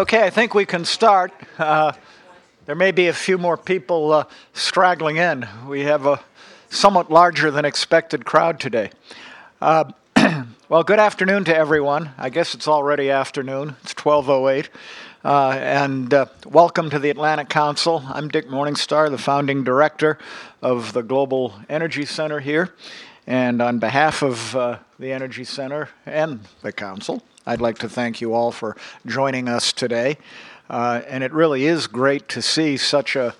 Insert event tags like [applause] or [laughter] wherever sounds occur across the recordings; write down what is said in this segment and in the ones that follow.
Okay, I think we can start. Uh, there may be a few more people uh, straggling in. We have a somewhat larger than expected crowd today. Uh, [clears throat] well, good afternoon to everyone. I guess it's already afternoon. It's 12:08. Uh, and uh, welcome to the Atlantic Council. I'm Dick Morningstar, the founding director of the Global Energy Center here. And on behalf of uh, the Energy Center and the Council, I'd like to thank you all for joining us today. Uh, and it really is great to see such a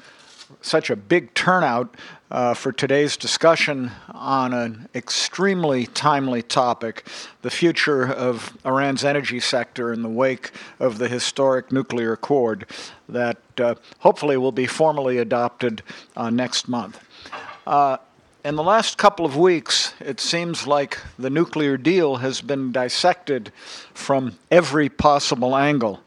such a big turnout uh, for today's discussion on an extremely timely topic the future of Iran's energy sector in the wake of the historic nuclear accord that uh, hopefully will be formally adopted uh, next month. In the last couple of weeks, it seems like the nuclear deal has been dissected from every possible angle.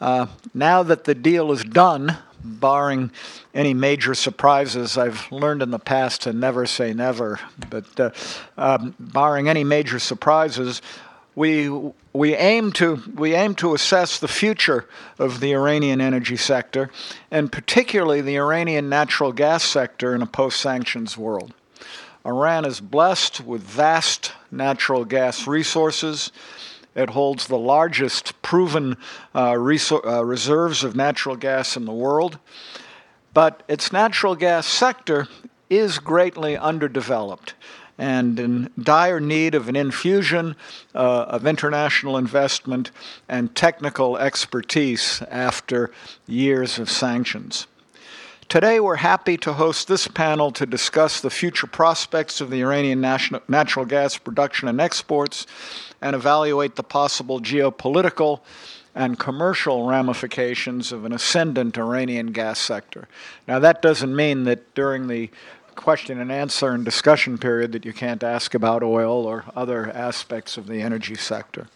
Uh, now that the deal is done, barring any major surprises, I've learned in the past to never say never, but uh, um, barring any major surprises, we we aim to we aim to assess the future of the Iranian energy sector, and particularly the Iranian natural gas sector in a post-sanctions world. Iran is blessed with vast natural gas resources. It holds the largest proven uh, resor- uh, reserves of natural gas in the world. But its natural gas sector is greatly underdeveloped and in dire need of an infusion uh, of international investment and technical expertise after years of sanctions. Today, we're happy to host this panel to discuss the future prospects of the Iranian natural gas production and exports and evaluate the possible geopolitical and commercial ramifications of an ascendant Iranian gas sector. Now, that doesn't mean that during the question and answer and discussion period that you can't ask about oil or other aspects of the energy sector.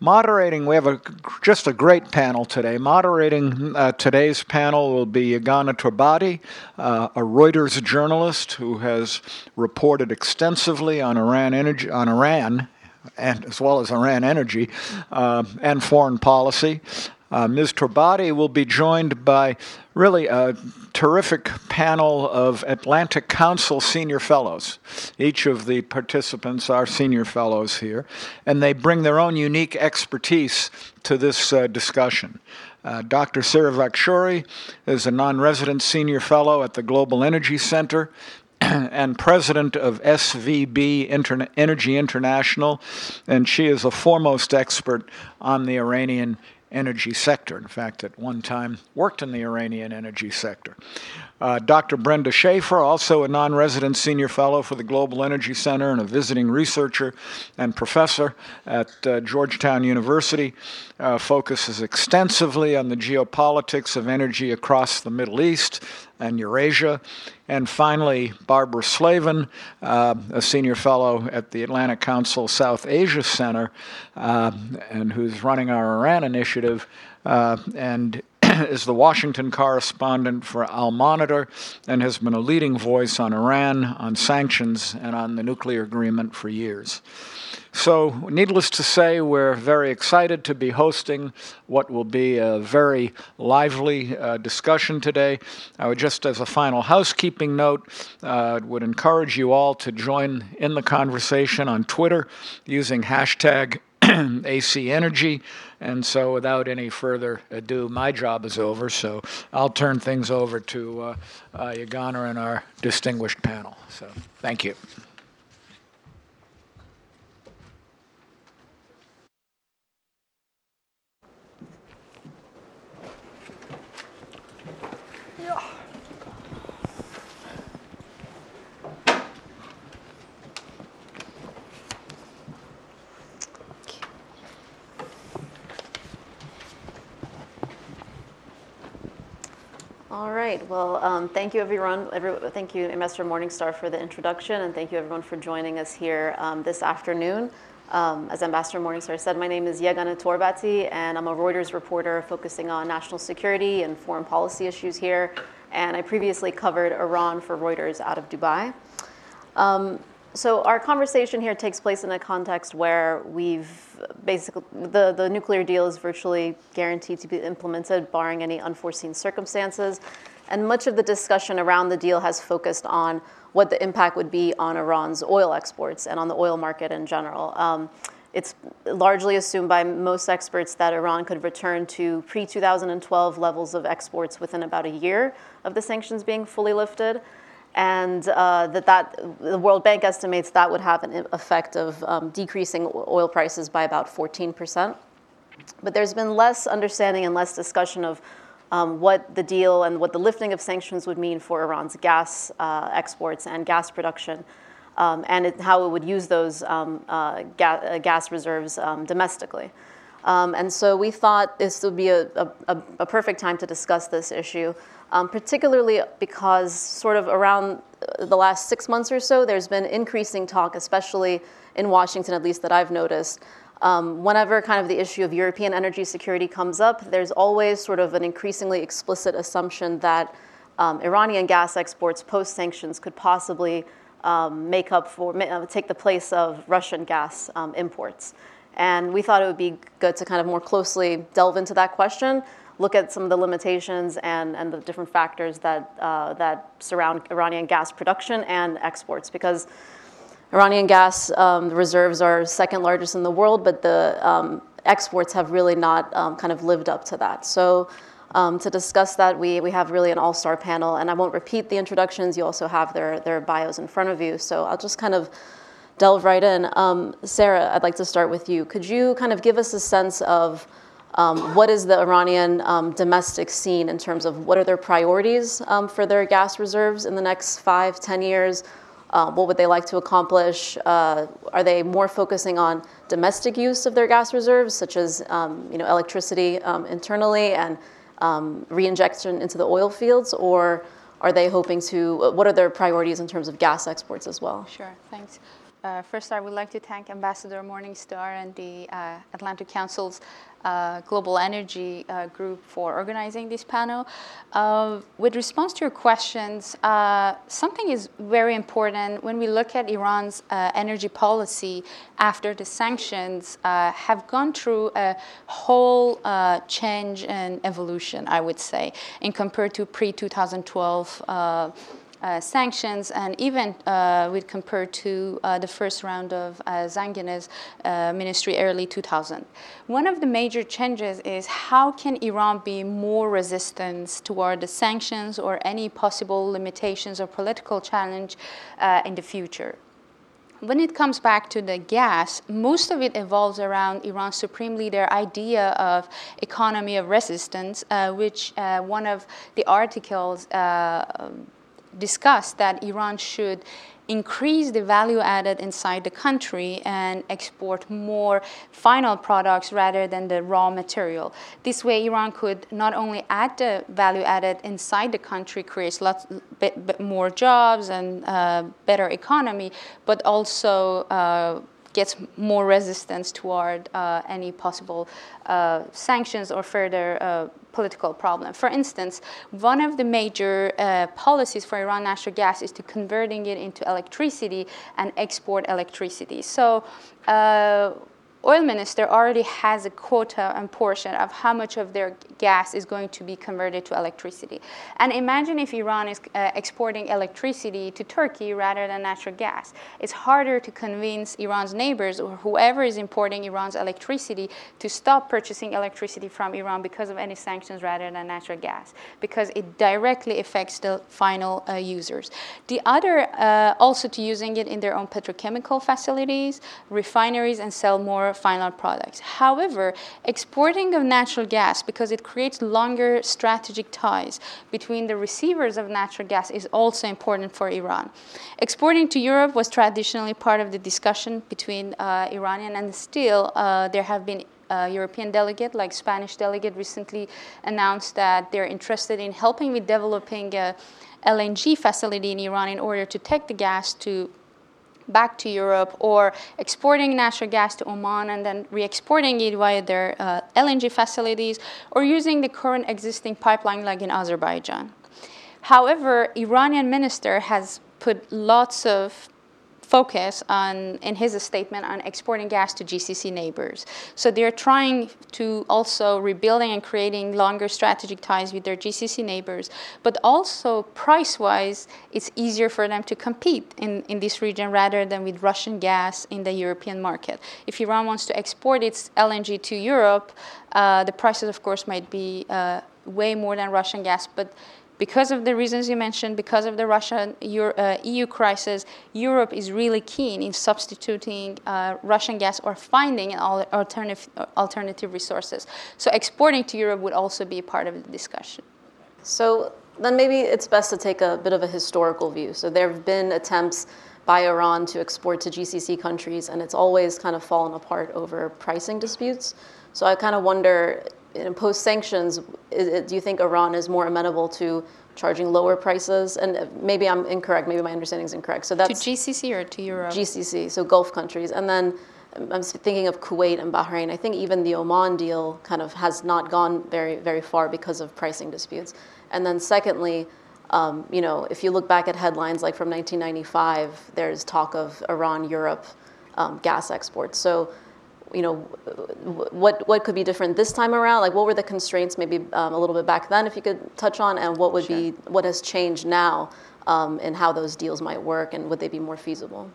Moderating, we have a, just a great panel today. Moderating uh, today's panel will be Yeganeh Torbati, uh, a Reuters journalist who has reported extensively on Iran energy, on Iran, and as well as Iran energy uh, and foreign policy. Uh, Ms. Torbati will be joined by really a terrific panel of Atlantic Council senior fellows. Each of the participants are senior fellows here, and they bring their own unique expertise to this uh, discussion. Uh, Dr. Sara Vakhshouri is a non resident senior fellow at the Global Energy Center [clears throat] and president of SVB Energy International, and she is a foremost expert on the Iranian energy sector. In fact, at one time worked in the Iranian energy sector. Uh, Dr. Brenda Shaffer, also a non resident senior fellow for the Global Energy Center and a visiting researcher and professor at uh, Georgetown University, uh, focuses extensively on the geopolitics of energy across the Middle East and Eurasia. And finally, Barbara Slavin, uh, a senior fellow at the Atlantic Council South Asia Center, uh, and who's running our Iran initiative. Uh, and [coughs] is the Washington correspondent for Al Monitor and has been a leading voice on Iran, on sanctions, and on the nuclear agreement for years. So, needless to say, we're very excited to be hosting what will be a very lively uh, discussion today. I would just, as a final housekeeping note, uh, would encourage you all to join in the conversation on Twitter using hashtag [coughs] AC Energy. And so, without any further ado, my job is over. So, I'll turn things over to uh, uh, Yeganeh and our distinguished panel. So, thank you. All right. Well, um, thank you, everyone. Every, thank you, Ambassador Morningstar, for the introduction, and thank you, everyone, for joining us here um, this afternoon. Um, as Ambassador Morningstar said, my name is Yeganeh Torbati, and I'm a Reuters reporter focusing on national security and foreign policy issues here. And I previously covered Iran for Reuters out of Dubai. So our conversation here takes place in a context where we've basically the, the nuclear deal is virtually guaranteed to be implemented barring any unforeseen circumstances. And much of the discussion around the deal has focused on what the impact would be on iran's oil exports and on the oil market in general. Um, it's largely assumed by most experts that Iran could return to pre 2012 levels of exports within about a year of the sanctions being fully lifted and uh, that, that the World Bank estimates that would have an effect of um, decreasing oil prices by about 14%. But there's been less understanding and less discussion of um, what the deal and what the lifting of sanctions would mean for Iran's gas uh, exports and gas production, um, and it, how it would use those um, uh, ga- uh, gas reserves um, domestically. Um, and so we thought this would be a, a, a perfect time to discuss this issue um, particularly because sort of around the last six months or so, there's been increasing talk, especially in Washington, at least that I've noticed. Um, whenever kind of the issue of European energy security comes up, there's always sort of an increasingly explicit assumption that um, Iranian gas exports post sanctions could possibly um, make up for, uh, take the place of Russian gas um, imports. And we thought it would be good to kind of more closely delve into that question look at some of the limitations and, and the different factors that, uh, that surround Iranian gas production and exports because Iranian gas um, reserves are second largest in the world, but the um, exports have really not um, kind of lived up to that. So um, to discuss that, we, we have really an all-star panel, and I won't repeat the introductions. You also have their, their bios in front of you. So I'll just kind of delve right in. Um, Sarah, I'd like to start with you. Could you kind of give us a sense of um, what is the Iranian um, domestic scene in terms of what are their priorities um, for their gas reserves in the next five, ten years? Uh, what would they like to accomplish? Uh, are they more focusing on domestic use of their gas reserves, such as um, you know, electricity um, internally and um, reinjection into the oil fields, or are they hoping to? What are their priorities in terms of gas exports as well? Sure, thanks. Uh, first, I would like to thank Ambassador Morningstar and the uh, Atlantic Council's uh, Global Energy uh, Group for organizing this panel. Uh, with response to your questions, uh, something is very important when we look at Iran's energy policy after the sanctions have gone through a whole change and evolution, I would say, in compared to pre-2012 uh, sanctions, and even uh, we to uh, the first round of uh, uh, ministry early 2000. One of the major changes is how can Iran be more resistant toward the sanctions or any possible limitations or political challenge uh, in the future. When it comes back to the gas, most of it evolves around Iran's supreme leader idea of economy of resistance, which one of the articles discussed that Iran should increase the value added inside the country and export more final products rather than the raw material. This way, Iran could not only add the value added inside the country, creates lots bit, bit more jobs and uh, better economy, but also uh, gets more resistance toward uh, any possible uh, sanctions or further uh, political problem. For instance, one of the major uh, policies for Iran natural gas is to converting it into electricity and export electricity. So uh, oil minister already has a quota and portion of how much of their gas is going to be converted to electricity. And imagine if Iran is uh, exporting electricity to Turkey rather than natural gas. It's harder to convince Iran's neighbors or whoever is importing Iran's electricity to stop purchasing electricity from Iran because of any sanctions rather than natural gas, because it directly affects the final uh, users. The other, uh, also to using it in their own petrochemical facilities, refineries, and sell more final products. However, exporting of natural gas, because it creates longer strategic ties between the receivers of natural gas, is also important for Iran. Exporting to Europe was traditionally part of the discussion between uh, Iranian and still uh, there have been uh, European delegate, like Spanish delegate, recently announced that they're interested in helping with developing a LNG facility in Iran in order to take the gas to back to Europe or exporting natural gas to Oman and then re-exporting it via their uh, LNG facilities or using the current existing pipeline like in Azerbaijan. However, Iranian minister has put lots of focus on, in his statement, on exporting gas to GCC neighbors. So they're trying to also rebuilding and creating longer strategic ties with their GCC neighbors, but also price-wise, it's easier for them to compete in, in this region rather than with Russian gas in the European market. If Iran wants to export its LNG to Europe, uh, the prices, of course, might be uh, way more than Russian gas, but because of the reasons you mentioned, because of the Russia uh, EU crisis, Europe is really keen in substituting uh, Russian gas or finding alternative, alternative resources. So exporting to Europe would also be part of the discussion. So then maybe it's best to take a bit of a historical view. So there have been attempts by Iran to export to GCC countries, and it's always kind of fallen apart over pricing disputes. So I kind of wonder post sanctions, do you think Iran is more amenable to charging lower prices? And maybe I'm incorrect. Maybe my understanding is incorrect. So that's to GCC or to Europe. GCC, so Gulf countries, and then I'm thinking of Kuwait and Bahrain. I think even the Oman deal kind of has not gone very very far because of pricing disputes. And then secondly. Um, you know, if you look back at headlines like from 1995, there's talk of Iran Europe um, gas exports. So you know, what what could be different this time around? Like, what were the constraints maybe um, a little bit back then, if you could touch on, and what would sure. be what has changed now, um, and how those deals might work, and would they be more feasible?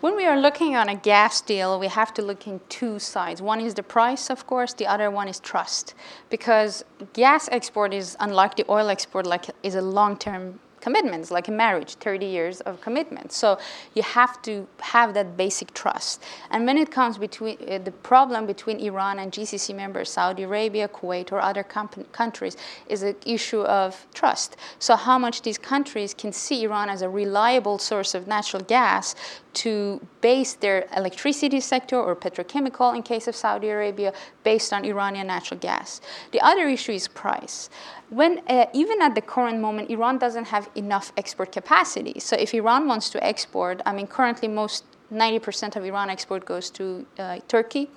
When we are looking on a gas deal, we have to look in two sides. One is the price, of course. The other one is trust, because gas export is unlike the oil export, like is a long-term commitments, like a marriage, 30 years of commitment. So you have to have that basic trust. And when it comes between uh, the problem between Iran and GCC members, Saudi Arabia, Kuwait, or other countries, is an issue of trust. So how much these countries can see Iran as a reliable source of natural gas to base their electricity sector or petrochemical in case of Saudi Arabia based on Iranian natural gas. The other issue is price. When, uh, even at the current moment, Iran doesn't have enough export capacity. So if Iran wants to export, I mean, currently most 90% of Iran export goes to uh, Turkey.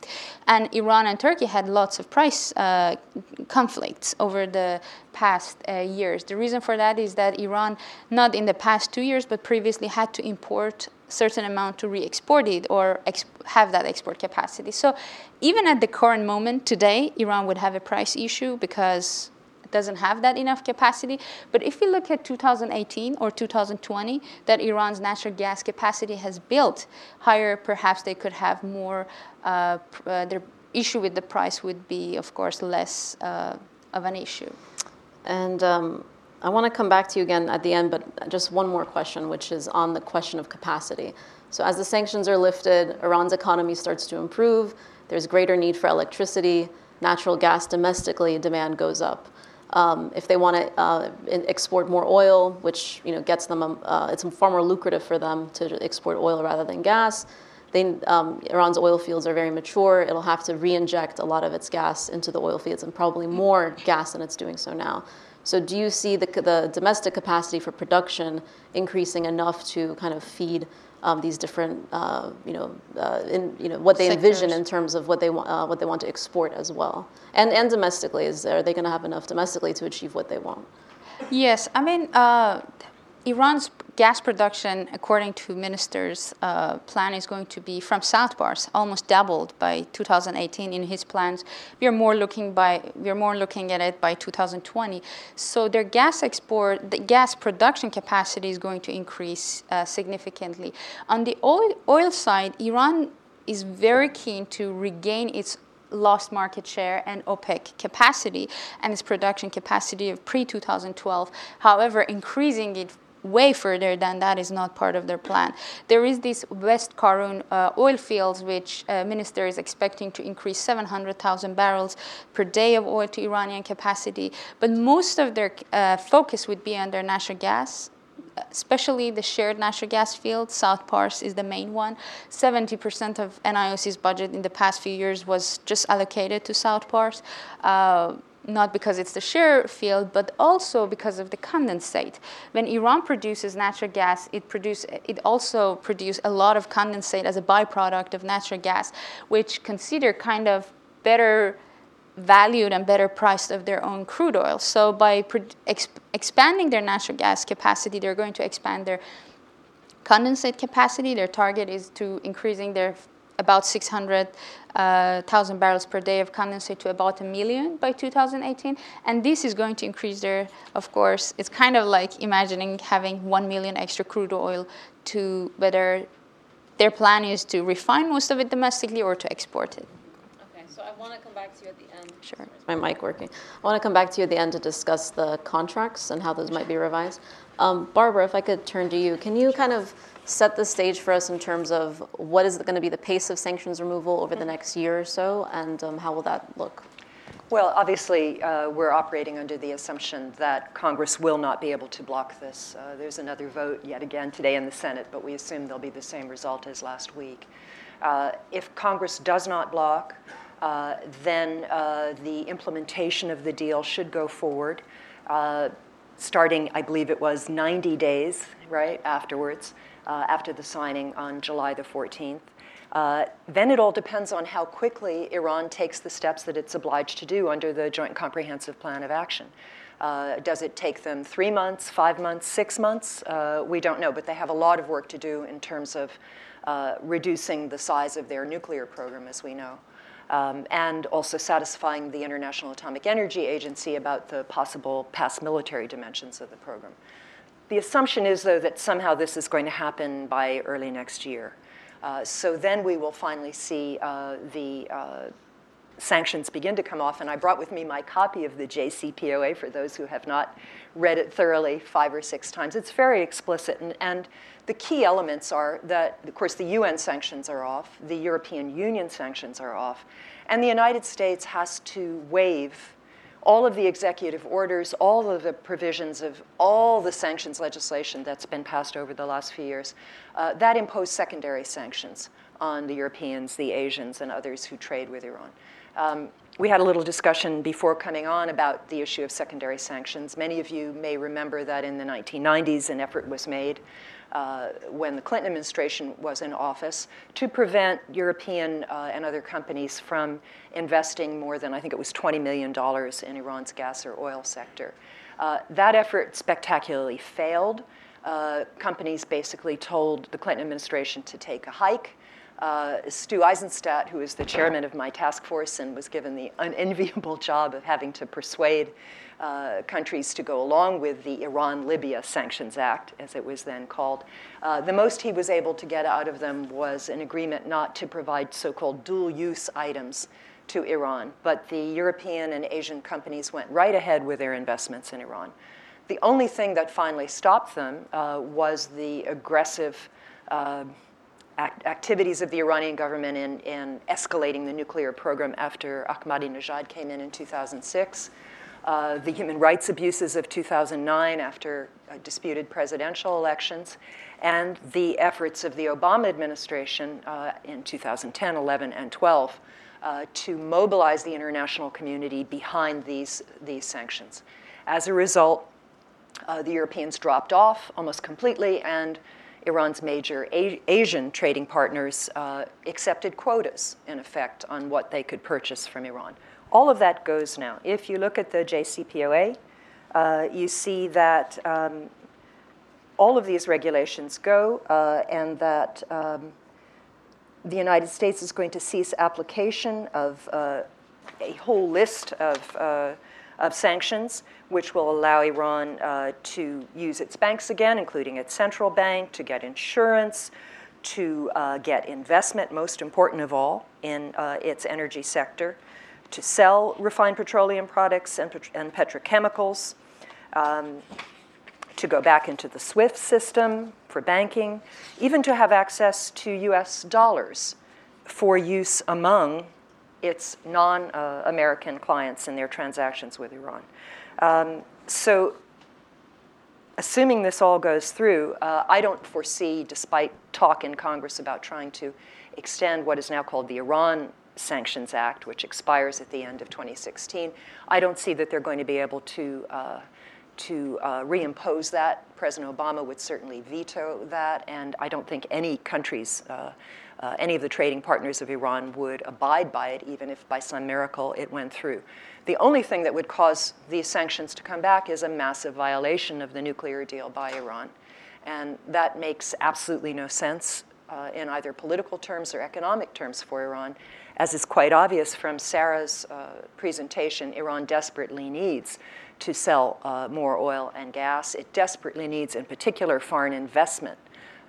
And Iran and Turkey had lots of price uh, conflicts over the past uh, years. The reason for that is that Iran, not in the past two years, but previously had to import certain amount to re-export it or have that export capacity. So even at the current moment today, Iran would have a price issue because doesn't have that enough capacity. But if we look at 2018 or 2020, that Iran's natural gas capacity has built higher, perhaps they could have more. Uh, uh, their issue with the price would be, of course, less uh, of an issue. And um, I want to come back to you again at the end, but just one more question, which is on the question of capacity. So as the sanctions are lifted, Iran's economy starts to improve. There's greater need for electricity. Natural gas domestically, demand goes up. Um, if they want to uh, export more oil, which you know gets them, uh, it's far more lucrative for them to export oil rather than gas. They, um, Iran's oil fields are very mature. It'll have to re-inject a lot of its gas into the oil fields, and probably more gas than it's doing so now. So, do you see the, the domestic capacity for production increasing enough to kind of feed um, these different, uh, you know, uh, in, you know, what they Sectors. envision in terms of what they want, uh, what they want to export as well, and and domestically, is there, are they going to have enough domestically to achieve what they want? Yes, I mean, uh, Iran's gas production, according to ministers' uh, plan, is going to be from South Pars, almost doubled by 2018 in his plans. We are more looking by we are more looking at it by 2020. So their gas export, the gas production capacity is going to increase uh, significantly. On the oil, oil side, Iran is very keen to regain its lost market share and OPEC capacity and its production capacity of pre 2012. However, increasing it way further than that is not part of their plan. There is this West Karun uh, oil fields, which uh, minister is expecting to increase 700,000 barrels per day of oil to Iranian capacity. But most of their uh, focus would be on their natural gas especially the shared natural gas field, South Pars is the main one. 70% of NIOC's budget in the past few years was just allocated to South Pars. Uh, not because it's the share field, but also because of the condensate. When Iran produces natural gas, it, produce, it also produces a lot of condensate as a byproduct of natural gas, which consider kind of better valued and better priced of their own crude oil. So by exp- expanding their natural gas capacity, they're going to expand their condensate capacity. Their target is to increasing their about 600,000 uh, barrels per day of condensate to about a million by 2018. And this is going to increase their, of course, it's kind of like imagining having 1 million extra crude oil to whether their plan is to refine most of it domestically or to export it. Okay, so I want to come back to you at the end. Sure. Is my mic working? I want to come back to you at the end to discuss the contracts and how those might be revised. Um, Barbara, if I could turn to you, can you kind of set the stage for us in terms of what is going to be the pace of sanctions removal over the next year or so, and um, how will that look? Well, obviously, uh, we're operating under the assumption that Congress will not be able to block this. Uh, there's another vote yet again today in the Senate, but we assume there'll be the same result as last week. Uh, if Congress does not block, uh, then uh, the implementation of the deal should go forward, uh, starting, I believe it was 90 days, right, afterwards after the signing on July the 14th. Uh, then it all depends on how quickly Iran takes the steps that it's obliged to do under the Joint Comprehensive Plan of Action. Uh, does it take them three months, five months, six months? Uh, we don't know, but they have a lot of work to do in terms of uh, reducing the size of their nuclear program, as we know. Um, and also satisfying the International Atomic Energy Agency about the possible past military dimensions of the program. The assumption is, though, that somehow this is going to happen by early next year. Uh, so then we will finally see uh, the uh, sanctions begin to come off. And I brought with me my copy of the JCPOA for those who have not read it thoroughly five or six times. It's very explicit. And, and the key elements are that, of course, the UN sanctions are off, the European Union sanctions are off, and the United States has to waive all of the executive orders, all of the provisions of all the sanctions legislation that's been passed over the last few years, uh, that impose secondary sanctions on the Europeans, the Asians, and others who trade with Iran. Um, we had a little discussion before coming on about the issue of secondary sanctions. Many of you may remember that in the 1990s, an effort was made uh, when the Clinton administration was in office to prevent European uh, and other companies from investing more than, I think it was $20 million in Iran's gas or oil sector. Uh, that effort spectacularly failed. Uh, companies basically told the Clinton administration to take a hike. Uh, Stu Eizenstat, who is the chairman of my task force and was given the unenviable [laughs] job of having to persuade uh, countries to go along with the Iran Libya Sanctions Act, as it was then called. Uh, the most he was able to get out of them was an agreement not to provide so called dual use items to Iran. But the European and Asian companies went right ahead with their investments in Iran. The only thing that finally stopped them uh, was the aggressive uh, act- activities of the Iranian government in, in escalating the nuclear program after Ahmadinejad came in in 2006 uh, the human rights abuses of 2009 after uh, disputed presidential elections, and the efforts of the Obama administration uh, in 2010, 11, and 12 uh, to mobilize the international community behind these, these sanctions. As a result, uh, the Europeans dropped off almost completely, and Iran's major a- Asian trading partners uh, accepted quotas, in effect, on what they could purchase from Iran. All of that goes now. If you look at the JCPOA, uh, you see that um, all of these regulations go uh, and that um, the United States is going to cease application of uh, a whole list of, uh, of sanctions, which will allow Iran uh, to use its banks again, including its central bank, to get insurance, to uh, get investment, most important of all, in its energy sector to sell refined petroleum products and, and petrochemicals, um, to go back into the SWIFT system for banking, even to have access to US dollars for use among its non uh, American clients in their transactions with Iran. Um, so, assuming this all goes through, uh, I don't foresee, despite talk in Congress about trying to extend what is now called the Iran Sanctions Act, which expires at the end of 2016. I don't see that they're going to be able to, uh, to uh, reimpose that. President Obama would certainly veto that, and I don't think any countries, uh, uh, any of the trading partners of Iran would abide by it, even if by some miracle it went through. The only thing that would cause these sanctions to come back is a massive violation of the nuclear deal by Iran. And that makes absolutely no sense uh, in either political terms or economic terms for Iran. As is quite obvious from Sarah's uh, presentation, Iran desperately needs to sell uh, more oil and gas. It desperately needs, in particular, foreign investment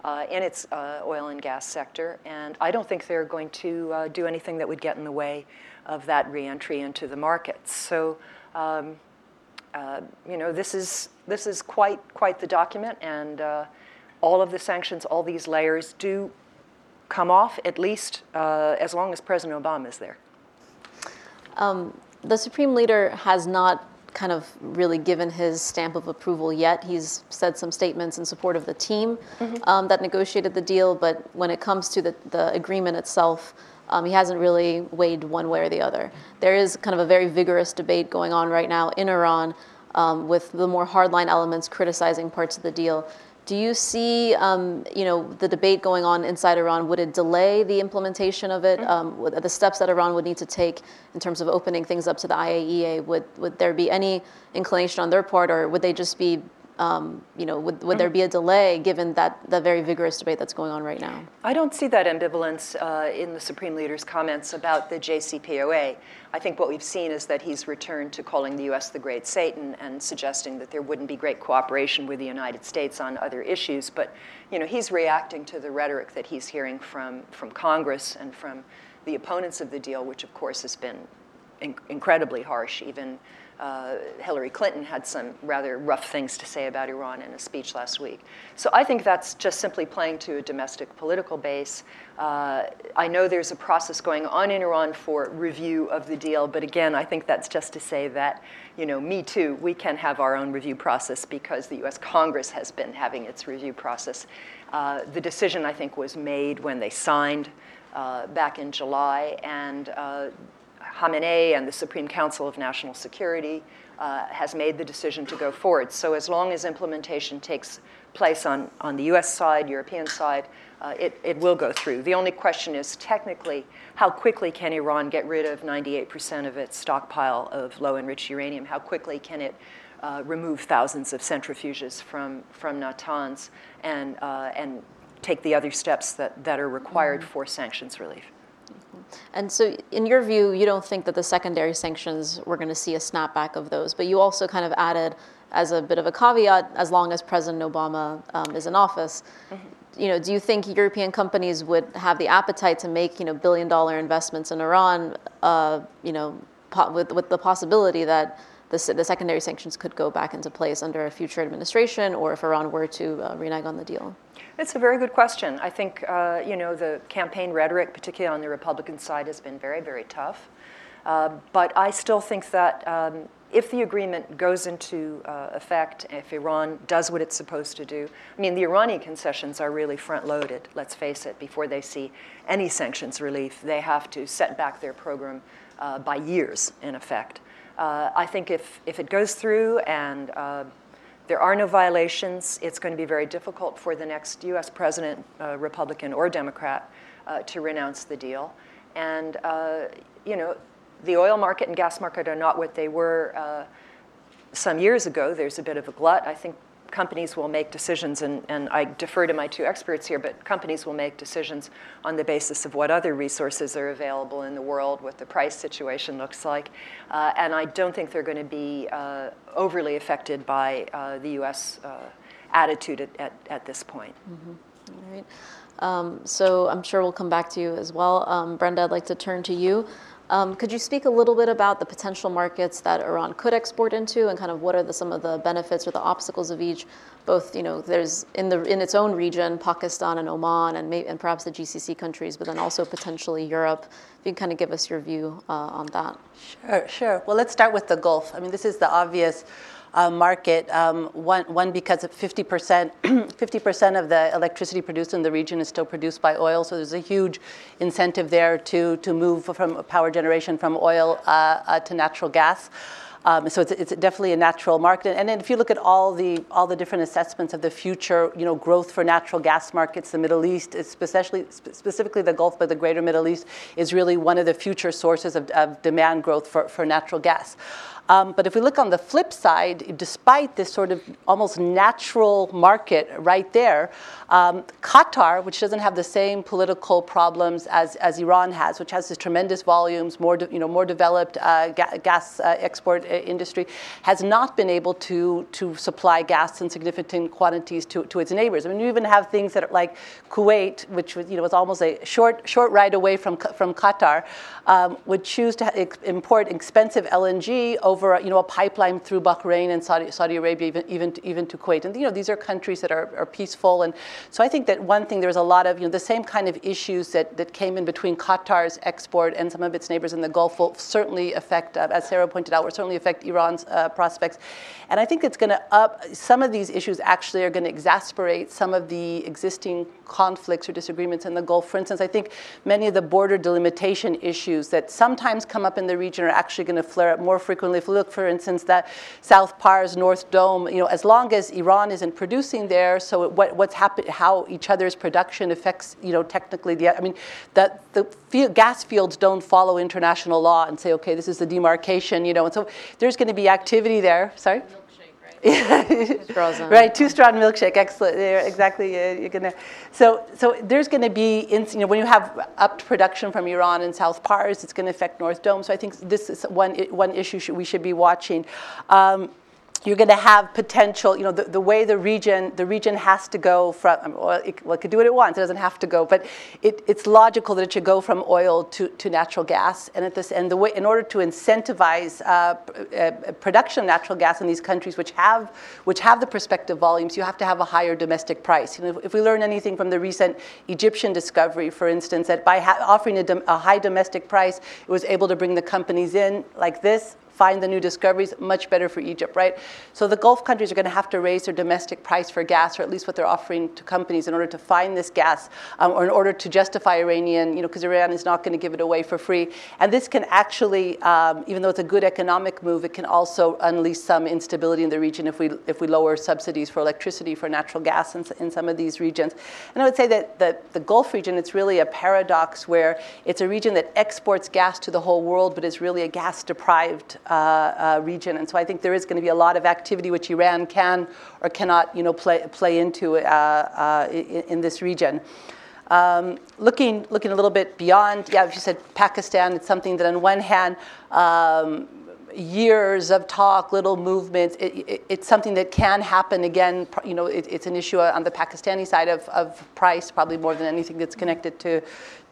uh, in its uh, oil and gas sector. And I don't think they're going to uh, do anything that would get in the way of that reentry into the markets. So, um, uh, you know, this is this is quite quite the document, and uh, all of the sanctions, all these layers, do come off at least uh, as long as President Obama is there. Um, the supreme leader has not kind of really given his stamp of approval yet. He's said some statements in support of the team mm-hmm. um, that negotiated the deal, but when it comes to the, the agreement itself, um, he hasn't really weighed one way or the other. There is kind of a very vigorous debate going on right now in Iran um, with the more hardline elements criticizing parts of the deal. Do you see, um, you know, the debate going on inside Iran? Would it delay the implementation of it? Mm-hmm. Um, the steps that Iran would need to take in terms of opening things up to the IAEA. Would would there be any inclination on their part, or would they just be you know, would, would there be a delay given that the very vigorous debate that's going on right now? I don't see that ambivalence uh, in the Supreme Leader's comments about the JCPOA. I think what we've seen is that he's returned to calling the U.S. the Great Satan and suggesting that there wouldn't be great cooperation with the United States on other issues. But, you know, he's reacting to the rhetoric that he's hearing from, from Congress and from the opponents of the deal, which, of course, has been in- incredibly harsh, even uh, Hillary Clinton had some rather rough things to say about Iran in a speech last week. So I think that's just simply playing to a domestic political base. Uh, I know there's a process going on in Iran for review of the deal, but again, I think that's just to say that, you know, me too, we can have our own review process because the US Congress has been having its review process. Uh, the decision, I think, was made when they signed uh, back in July, and uh, Khamenei and the Supreme Council of National Security uh, has made the decision to go forward. So as long as implementation takes place on, on the US side, European side, uh, it, it will go through. The only question is technically, how quickly can Iran get rid of 98% of its stockpile of low enriched uranium? How quickly can it uh, remove thousands of centrifuges from, from Natanz and, uh, and take the other steps that, that are required mm-hmm. for sanctions relief? And so, in your view, you don't think that the secondary sanctions, we're going to see a snapback of those, but you also kind of added, as a bit of a caveat, as long as President Obama um, is in office. Mm-hmm. You know, do you think European companies would have the appetite to make, you know, billion-dollar investments in Iran, uh, you know, po- with, with the possibility that the, the, secondary sanctions could go back into place under a future administration, or if Iran were to uh, renege on the deal? It's a very good question. I think uh, you know the campaign rhetoric, particularly on the Republican side, has been very, very tough. Uh, but I still think that um, if the agreement goes into uh, effect, if Iran does what it's supposed to do, I mean, the Iranian concessions are really front loaded, let's face it, before they see any sanctions relief. They have to set back their program uh, by years, in effect. Uh, I think if, if it goes through and uh, there are no violations, it's going to be very difficult for the next US president, uh, Republican or Democrat, uh, to renounce the deal. And, uh, you know, the oil market and gas market are not what they were uh, some years ago. There's a bit of a glut. I think companies will make decisions, and, and I defer to my two experts here, but companies will make decisions on the basis of what other resources are available in the world, what the price situation looks like. Uh, and I don't think they're going to be uh, overly affected by uh, the US uh, attitude at, at, at, this point. Mm-hmm. All right. Um, so I'm sure we'll come back to you as well. Um, Brenda, I'd like to turn to you. Um, could you speak a little bit about the potential markets that Iran could export into, and kind of what are some of the benefits or the obstacles of each? Both, you know, there's in its own region, Pakistan and Oman, and perhaps the GCC countries, but then also potentially Europe. If you can kind of give us your view uh, on that. Sure, sure. Well, let's start with the Gulf. I mean, this is the obvious uh, market. Um, one, one, because 50%, 50% [clears throat] of the electricity produced in the region is still produced by oil, so there's a huge incentive there to, to move from power generation from oil uh, uh, to natural gas. Um, so it's, it's definitely a natural market. And then if you look at all the all the different assessments of the future, you know, growth for natural gas markets, the Middle East, especially specifically the Gulf, but the Greater Middle East is really one of the future sources of, of demand growth for, for natural gas. Um, but if we look on the flip side, despite this sort of almost natural market right there, um, Qatar, which doesn't have the same political problems as, as Iran has, which has this tremendous volumes, more de, you know more developed uh, ga- gas uh, export uh, industry, has not been able to to supply gas in significant quantities to, to its neighbors. I mean, you even have things that are like Kuwait, which was you know was almost a short short ride away from from Qatar, um, would choose to import expensive LNG over over you know, a pipeline through Bahrain and Saudi, Saudi Arabia, even, even, to, even to Kuwait. And you know, these are countries that are, are peaceful. And so I think that one thing, there's a lot of you know, the same kind of issues that, that came in between Qatar's export and some of its neighbors in the Gulf will certainly affect, uh, as Sarah pointed out, will certainly affect Iran's uh, prospects. And I think it's going to up, some of these issues actually are going to exasperate some of the existing conflicts or disagreements in the Gulf. For instance, I think many of the border delimitation issues that sometimes come up in the region are actually going to flare up more frequently look, for instance, that South Pars, North Dome, you know, as long as Iran isn't producing there, so what, what's happened, how each other's production affects, you know, technically the, I mean, that the field, gas fields don't follow international law and say, okay, this is the demarcation, you know, and so there's going to be activity there. Sorry? [laughs] right, two straw and milkshake. Excellent. exactly. You're gonna. So, so there's going to be, in, you know, when you have upped production from Iran and South Pars, it's going to affect North Dome. So I think this is one one issue we should be watching. Um, you're going to have potential, you know, the, the way the region, the region has to go from, well it, well, it could do what it wants, it doesn't have to go, but it, it's logical that it should go from oil to, to natural gas. And, at this, and the way, in order to incentivize uh, uh, production of natural gas in these countries which have, which have the prospective volumes, you have to have a higher domestic price. You know, if, if we learn anything from the recent Egyptian discovery, for instance, that by ha- offering a, dom- a high domestic price, it was able to bring the companies in like this find the new discoveries, much better for Egypt, right? So the Gulf countries are going to have to raise their domestic price for gas, or at least what they're offering to companies in order to find this gas, um, or in order to justify Iranian, you know, because Iran is not going to give it away for free. And this can actually, um, even though it's a good economic move, it can also unleash some instability in the region if we if we lower subsidies for electricity, for natural gas in, in some of these regions. And I would say that the, the Gulf region, it's really a paradox where it's a region that exports gas to the whole world, but is really a gas deprived uh, uh, region. And so I think there is going to be a lot of activity which Iran can or cannot, you know, play, play into uh, uh, in, in, this region. Um, looking, looking a little bit beyond, yeah, you said Pakistan, it's something that on one hand, um, years of talk, little movements. It, it, it's something that can happen again. You know, it, it's an issue on the Pakistani side of, of price, probably more than anything that's connected to,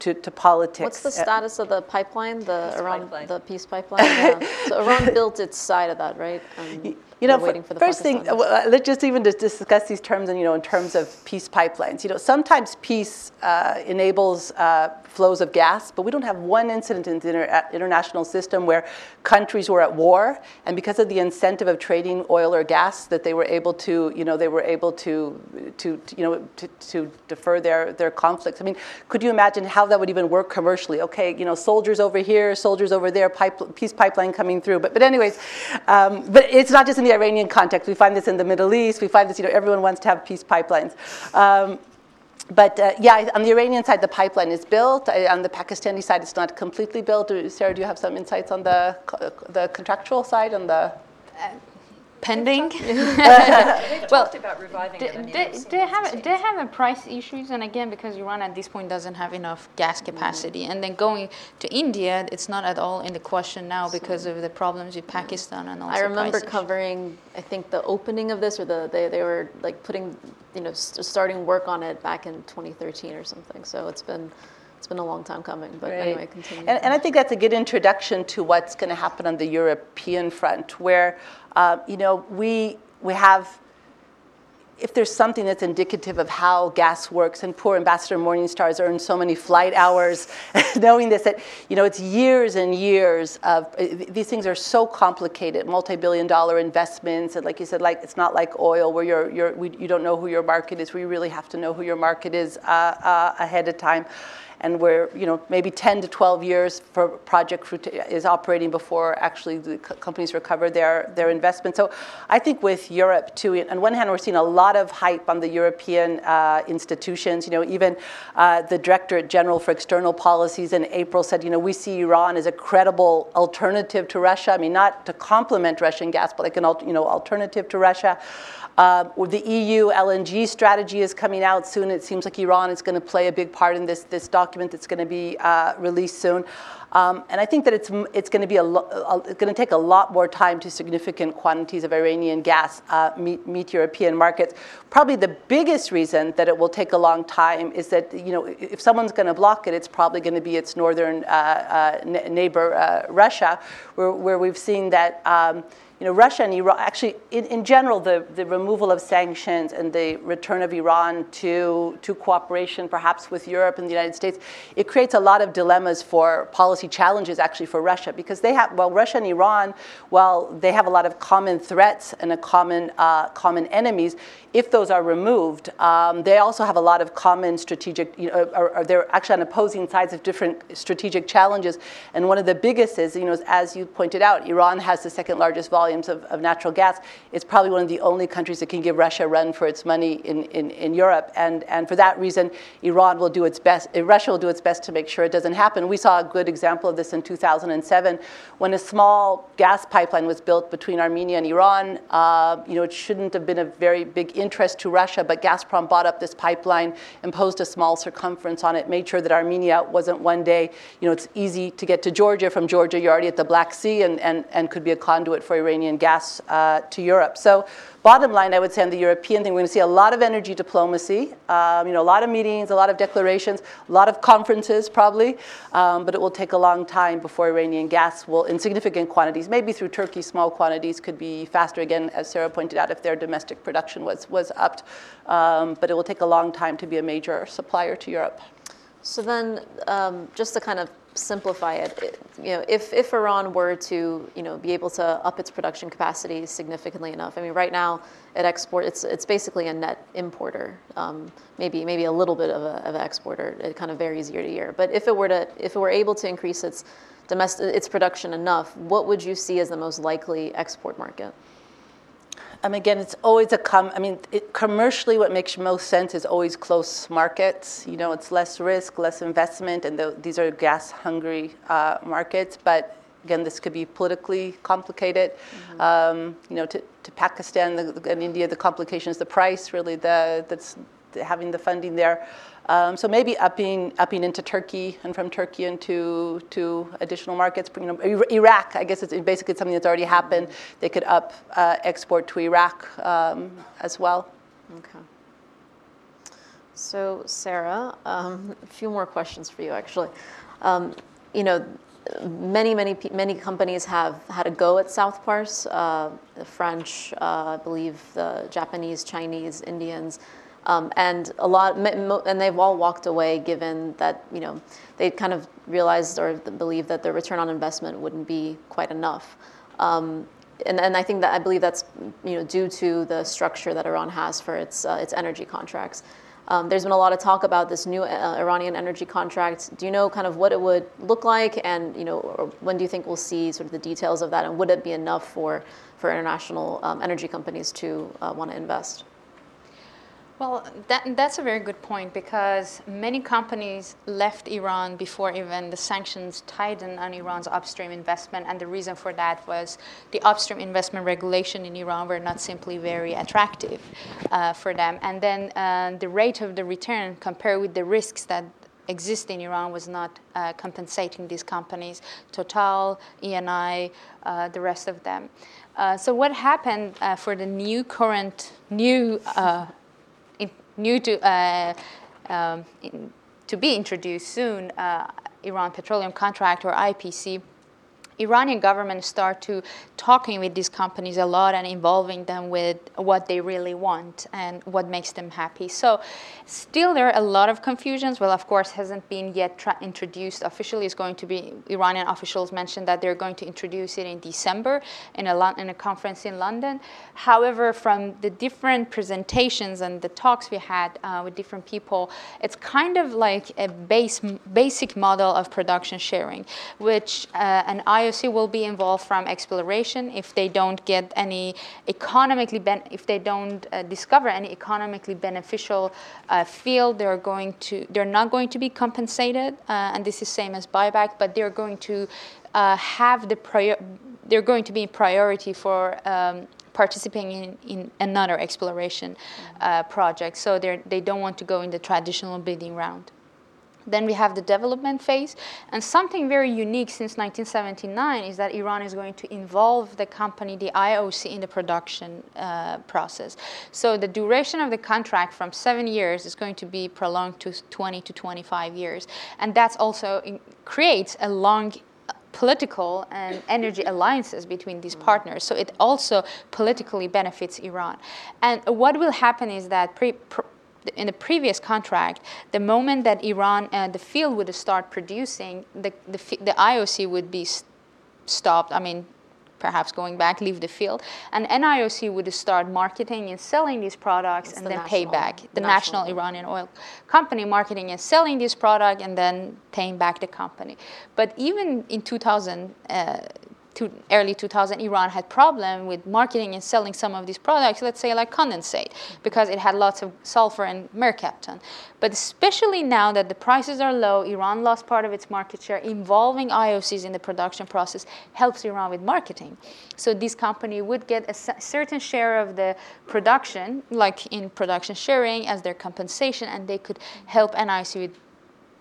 to, to politics. What's the status of the pipeline, the peace Iran, pipeline. the peace pipeline? Yeah. [laughs] so Iran built its side of that, right? Um, you know, waiting for the first thing, uh, let's just even just discuss these terms, and you know, in terms of peace pipelines. You know, sometimes peace uh, enables uh, flows of gas, but we don't have one incident in the inter- uh, international system where countries were at war, and because of the incentive of trading oil or gas, that they were able to, you know, they were able to, to, to you know, to, to defer their their conflicts. I mean, could you imagine how that would even work commercially? Okay, you know, soldiers over here, soldiers over there, pipe, peace pipeline coming through. But but anyways, um, but it's not just in the Iranian context. We find this in the Middle East. We find this, you know, everyone wants to have peace pipelines. Um, but uh, yeah, on the Iranian side, the pipeline is built. Uh, on the Pakistani side, it's not completely built. Sarah, do you have some insights on the, the contractual side? On the uh, pending. [laughs] [laughs] well, about reviving they, they, they have they have a price issues, and again, because Iran at this point doesn't have enough gas capacity, mm-hmm. and then going to India, it's not at all in the question now because of the problems with Pakistan and also. I remember covering, I think the opening of this, or the they, they were like putting, you know, starting work on it back in 2013 or something. So it's been it's been a long time coming. But right. anyway, continue. And, and, I think that's a good introduction to what's going to happen on the European front, where uh, you know we we have. If there's something that's indicative of how gas works, and poor Ambassador Morningstar has earned so many flight hours [laughs] knowing this, that you know it's years and years of these things are so complicated, multi-billion-dollar investments, and like you said, like it's not like oil where you're, you're we, you don't know who your market is. We really have to know who your market is uh, uh, ahead of time. And where you know maybe 10 to 12 years for project is operating before actually the companies recover their their investment. So I think with Europe too, on one hand we're seeing a lot of hype on the European uh, institutions. You know, even uh, the Directorate General for External Policies in April said, you know, we see Iran as a credible alternative to Russia. I mean, not to complement Russian gas, but like an you know alternative to Russia. Uh, the EU LNG strategy is coming out soon. It seems like Iran is going to play a big part in this, this document that's going to be uh, released soon. Um, and I think that it's, it's going to be a lo- it's going to take a lot more time to significant quantities of Iranian gas uh, meet, meet European markets. Probably the biggest reason that it will take a long time is that you know if someone's going to block it, it's probably going to be its northern uh, uh, neighbor uh, Russia, where, where we've seen that. Um, you know, Russia and Iran, actually, in, in general, the, the removal of sanctions and the return of Iran to, to cooperation, perhaps with Europe and the United States, it creates a lot of dilemmas for policy challenges, actually, for Russia, because they have, well, Russia and Iran, while they have a lot of common threats and a common, uh, common enemies, if those are removed, um, they also have a lot of common strategic, you know, or, or they're actually on opposing sides of different strategic challenges. And one of the biggest is, you know, as you pointed out, Iran has the second largest volumes of, of natural gas. It's probably one of the only countries that can give Russia a run for its money in, in, in Europe. And, and for that reason, Iran will do its best, uh, Russia will do its best to make sure it doesn't happen. We saw a good example of this in 2007 when a small gas pipeline was built between Armenia and Iran. Uh, you know, it shouldn't have been a very big interest to Russia, but Gazprom bought up this pipeline, imposed a small circumference on it, made sure that Armenia wasn't one day, you know, it's easy to get to Georgia. From Georgia, you're already at the Black Sea and, and, and could be a conduit for Iranian gas uh, to Europe. So bottom line, I would say on the European thing, we're going to see a lot of energy diplomacy, um, you know, a lot of meetings, a lot of declarations, a lot of conferences probably, um, but it will take a long time before Iranian gas will, in significant quantities, maybe through Turkey, small quantities could be faster again, as Sara pointed out, if their domestic production was, was upped. Um, but it will take a long time to be a major supplier to Europe. So then, um, just to kind of simplify it, you know, if, if Iran were to, you know, be able to up its production capacity significantly enough, I mean, right now it export, it's, it's basically a net importer, um, maybe, maybe a little bit of, a, of an exporter. It kind of varies year to year. But if it were to, if it were able to increase its domestic, its production enough, what would you see as the most likely export market? Um, again, it's always a com. I mean, it, commercially, what makes most sense is always close markets. You know, it's less risk, less investment, and the, these are gas-hungry uh, markets. But again, this could be politically complicated. Mm-hmm. Um, you know, to, to Pakistan the, and India, the complication is the price. Really, the that's having the funding there. Um, so maybe upping, upping into Turkey and from Turkey into to additional markets. You know, Iraq, I guess it's basically something that's already happened. They could up uh, export to Iraq um, as well. Okay. So Sara, um, a few more questions for you actually. Um, you know, many, many, many companies have had a go at South Pars. Uh, the French, uh, I believe, the Japanese, Chinese, Indians. Um, and a lot, and they've all walked away given that you know they kind of realized or believed that the return on investment wouldn't be quite enough. Um, and, and I think that I believe that's you know due to the structure that Iran has for its uh, its energy contracts. Um, there's been a lot of talk about this new uh, Iranian energy contract. Do you know kind of what it would look like, and you know when do you think we'll see sort of the details of that, and would it be enough for for international um, energy companies to uh, want to invest? Well, that, that's a very good point because many companies left Iran before even the sanctions tightened on Iran's upstream investment, and the reason for that was the upstream investment regulation in Iran were not simply very attractive uh, for them, and then uh, the rate of the return compared with the risks that exist in Iran was not uh, compensating these companies, Total, Eni, uh, the rest of them. Uh, so what happened uh, for the new current new new to, uh, um, in, to be introduced soon, uh, Iran Petroleum Contract or IPC, Iranian government start to talking with these companies a lot and involving them with what they really want and what makes them happy. So still there are a lot of confusions. Well, of course, hasn't been yet tra- introduced officially. It's going to be, Iranian officials mentioned that they're going to introduce it in December in a, in a conference in London. However, from the different presentations and the talks we had uh, with different people, it's kind of like a base, basic model of production sharing, which uh, an I IOC will be involved from exploration. If they don't get any economically ben- if they don't uh, discover any economically beneficial uh, field they're going to they're not going to be compensated uh, and this is same as buyback but they're going to uh, have the prior they're going to be priority for um, participating in, in another exploration uh, project. So they don't want to go in the traditional bidding round then we have the development phase. And something very unique since 1979 is that Iran is going to involve the company, the IOC, in the production uh, process. So the duration of the contract from seven years is going to be prolonged to 20 to 25 years. And that's also in, creates a long uh, political and energy alliances between these partners. So it also politically benefits Iran. And what will happen is that pre, in the previous contract, the moment that Iran, uh, the field would start producing, the, the, the IOC would be stopped. I mean, perhaps going back, leave the field. And NIOC would start marketing and selling these products it's and the then national, pay back. The national, national, Iranian oil company marketing and selling this product and then paying back the company. But even in 2000, uh, to early 2000, Iran had problem with marketing and selling some of these products, let's say like condensate, because it had lots of sulfur and mercaptan. But especially now that the prices are low, Iran lost part of its market share. Involving IOCs in the production process helps Iran with marketing. So this company would get a certain share of the production, like in production sharing, as their compensation, and they could help NIOC with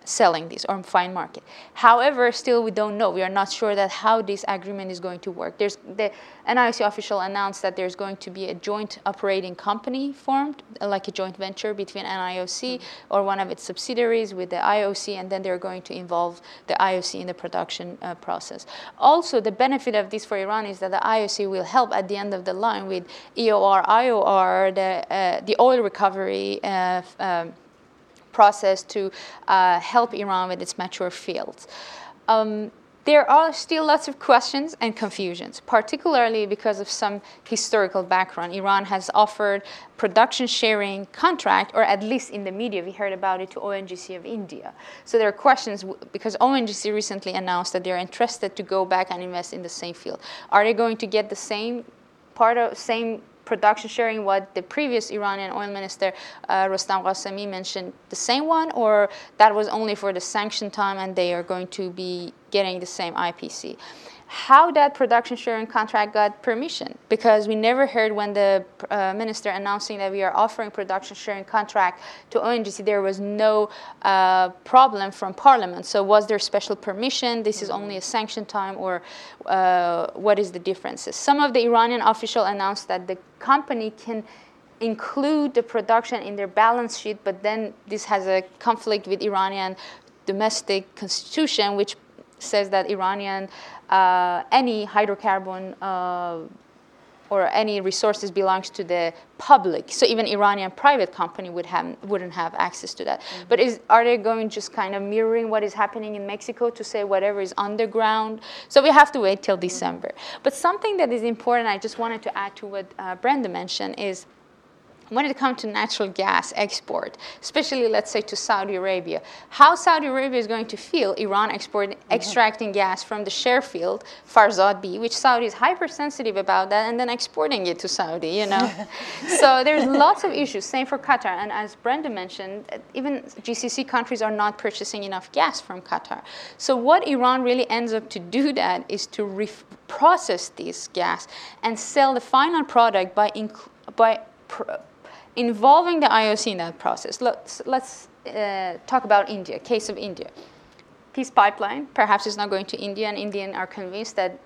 selling this or fine market. However, still we don't know. We are not sure that how this agreement is going to work. There's the NIOC official announced that there's going to be a joint operating company formed, like a joint venture between NIOC or one of its subsidiaries with the IOC, and then they're going to involve the IOC in the production uh, process. Also, the benefit of this for Iran is that the IOC will help at the end of the line with EOR, IOR, the uh, the oil recovery. Uh, um, process to uh, help Iran with its mature fields. Um, there are still lots of questions and confusions, particularly because of some historical background. Iran has offered production sharing contract, or at least in the media, we heard about it to ONGC of India. So there are questions because ONGC recently announced that they're interested to go back and invest in the same field. Are they going to get the same part of same production sharing what the previous Iranian oil minister uh, Rostam Qasemi mentioned the same one, or that was only for the sanction time and they are going to be getting the same IPC? How that production sharing contract got permission? Because we never heard when the uh, minister announcing that we are offering production sharing contract to ONGC there was no uh, problem from parliament. So was there special permission? This is only a sanction time or uh, what is the differences? Some of the Iranian official announced that the company can include the production in their balance sheet but then this has a conflict with Iranian domestic constitution which says that Iranian uh, any hydrocarbon uh, or any resources belongs to the public. So even Iranian private company would have, wouldn't have access to that. Mm-hmm. But is, are they going just kind of mirroring what is happening in Mexico to say whatever is underground? So we have to wait till December. Mm-hmm. But something that is important, I just wanted to add to what uh, Brenda mentioned, is when it comes to natural gas export, especially let's say to Saudi Arabia, how Saudi Arabia is going to feel Iran exporting, mm-hmm. extracting gas from the share field, Farzad B, which Saudi is hypersensitive about that, and then exporting it to Saudi, you know? [laughs] so there's lots of issues, same for Qatar. And as Brenda mentioned, even GCC countries are not purchasing enough gas from Qatar. So what Iran really ends up to do that is to re- process this gas and sell the final product by, inc- by pr- involving the IOC in that process. Let's, let's uh, talk about India, case of India. Peace pipeline, perhaps it's not going to India, and Indians are convinced that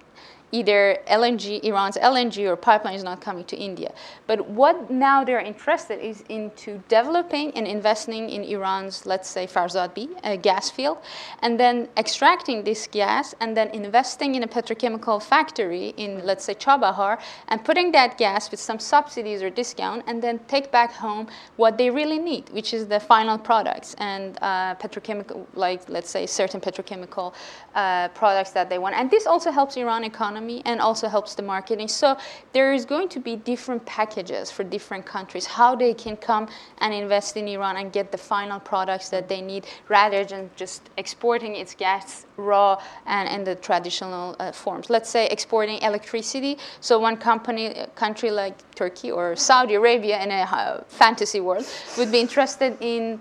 either LNG, Iran's LNG or pipeline is not coming to India. But what now they're interested is into developing and investing in Iran's, let's say, Farzad B, a gas field, and then extracting this gas and then investing in a petrochemical factory in, let's say, Chabahar, and putting that gas with some subsidies or discount, and then take back home what they really need, which is the final products and uh, petrochemical, like, let's say, certain petrochemical uh, products that they want. And this also helps Iran economy economy and also helps the marketing. So there is going to be different packages for different countries, how they can come and invest in Iran and get the final products that they need rather than just exporting its gas raw and in the traditional uh, forms. Let's say exporting electricity. So one company, country like Turkey or Saudi Arabia in a uh, fantasy world would be interested in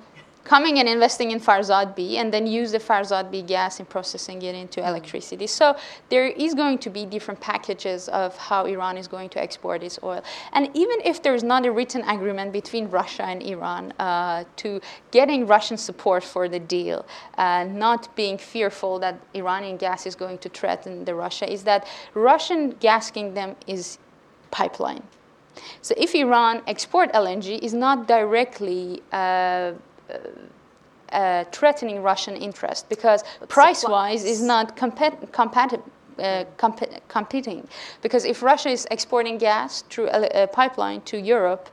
coming and investing in Farzad B and then use the Farzad B gas and processing it into electricity. So there is going to be different packages of how Iran is going to export its oil. And even if there's not a written agreement between Russia and Iran uh, to getting Russian support for the deal, uh, not being fearful that Iranian gas is going to threaten the Russia, is that Russian gas kingdom is pipeline. So if Iran export LNG is not directly uh, uh, threatening Russian interest because price-wise is not. Uh, comp- competing because if Russia is exporting gas through a, a pipeline to Europe,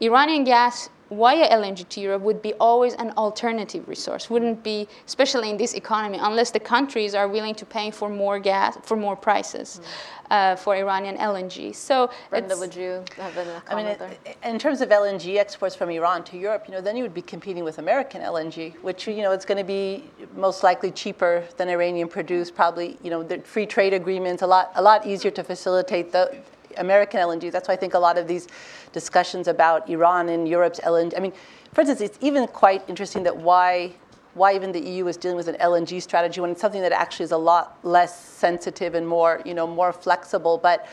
Iranian gas via LNG to Europe would be always an alternative resource. Wouldn't be, especially in this economy, unless the countries are willing to pay for more gas, for more prices mm. uh, for Iranian LNG. So, Brenda, would you have a comment I mean, it, there? In terms of LNG exports from Iran to Europe, you know, then you would be competing with American LNG, which you know it's going to be most likely cheaper than Iranian produced. Probably, you know, the free trade agreements a lot a lot easier to facilitate the American LNG. That's why I think a lot of these discussions about Iran and Europe's LNG. I mean, for instance, it's even quite interesting that why why even the EU is dealing with an LNG strategy when it's something that actually is a lot less sensitive and more you know more flexible. But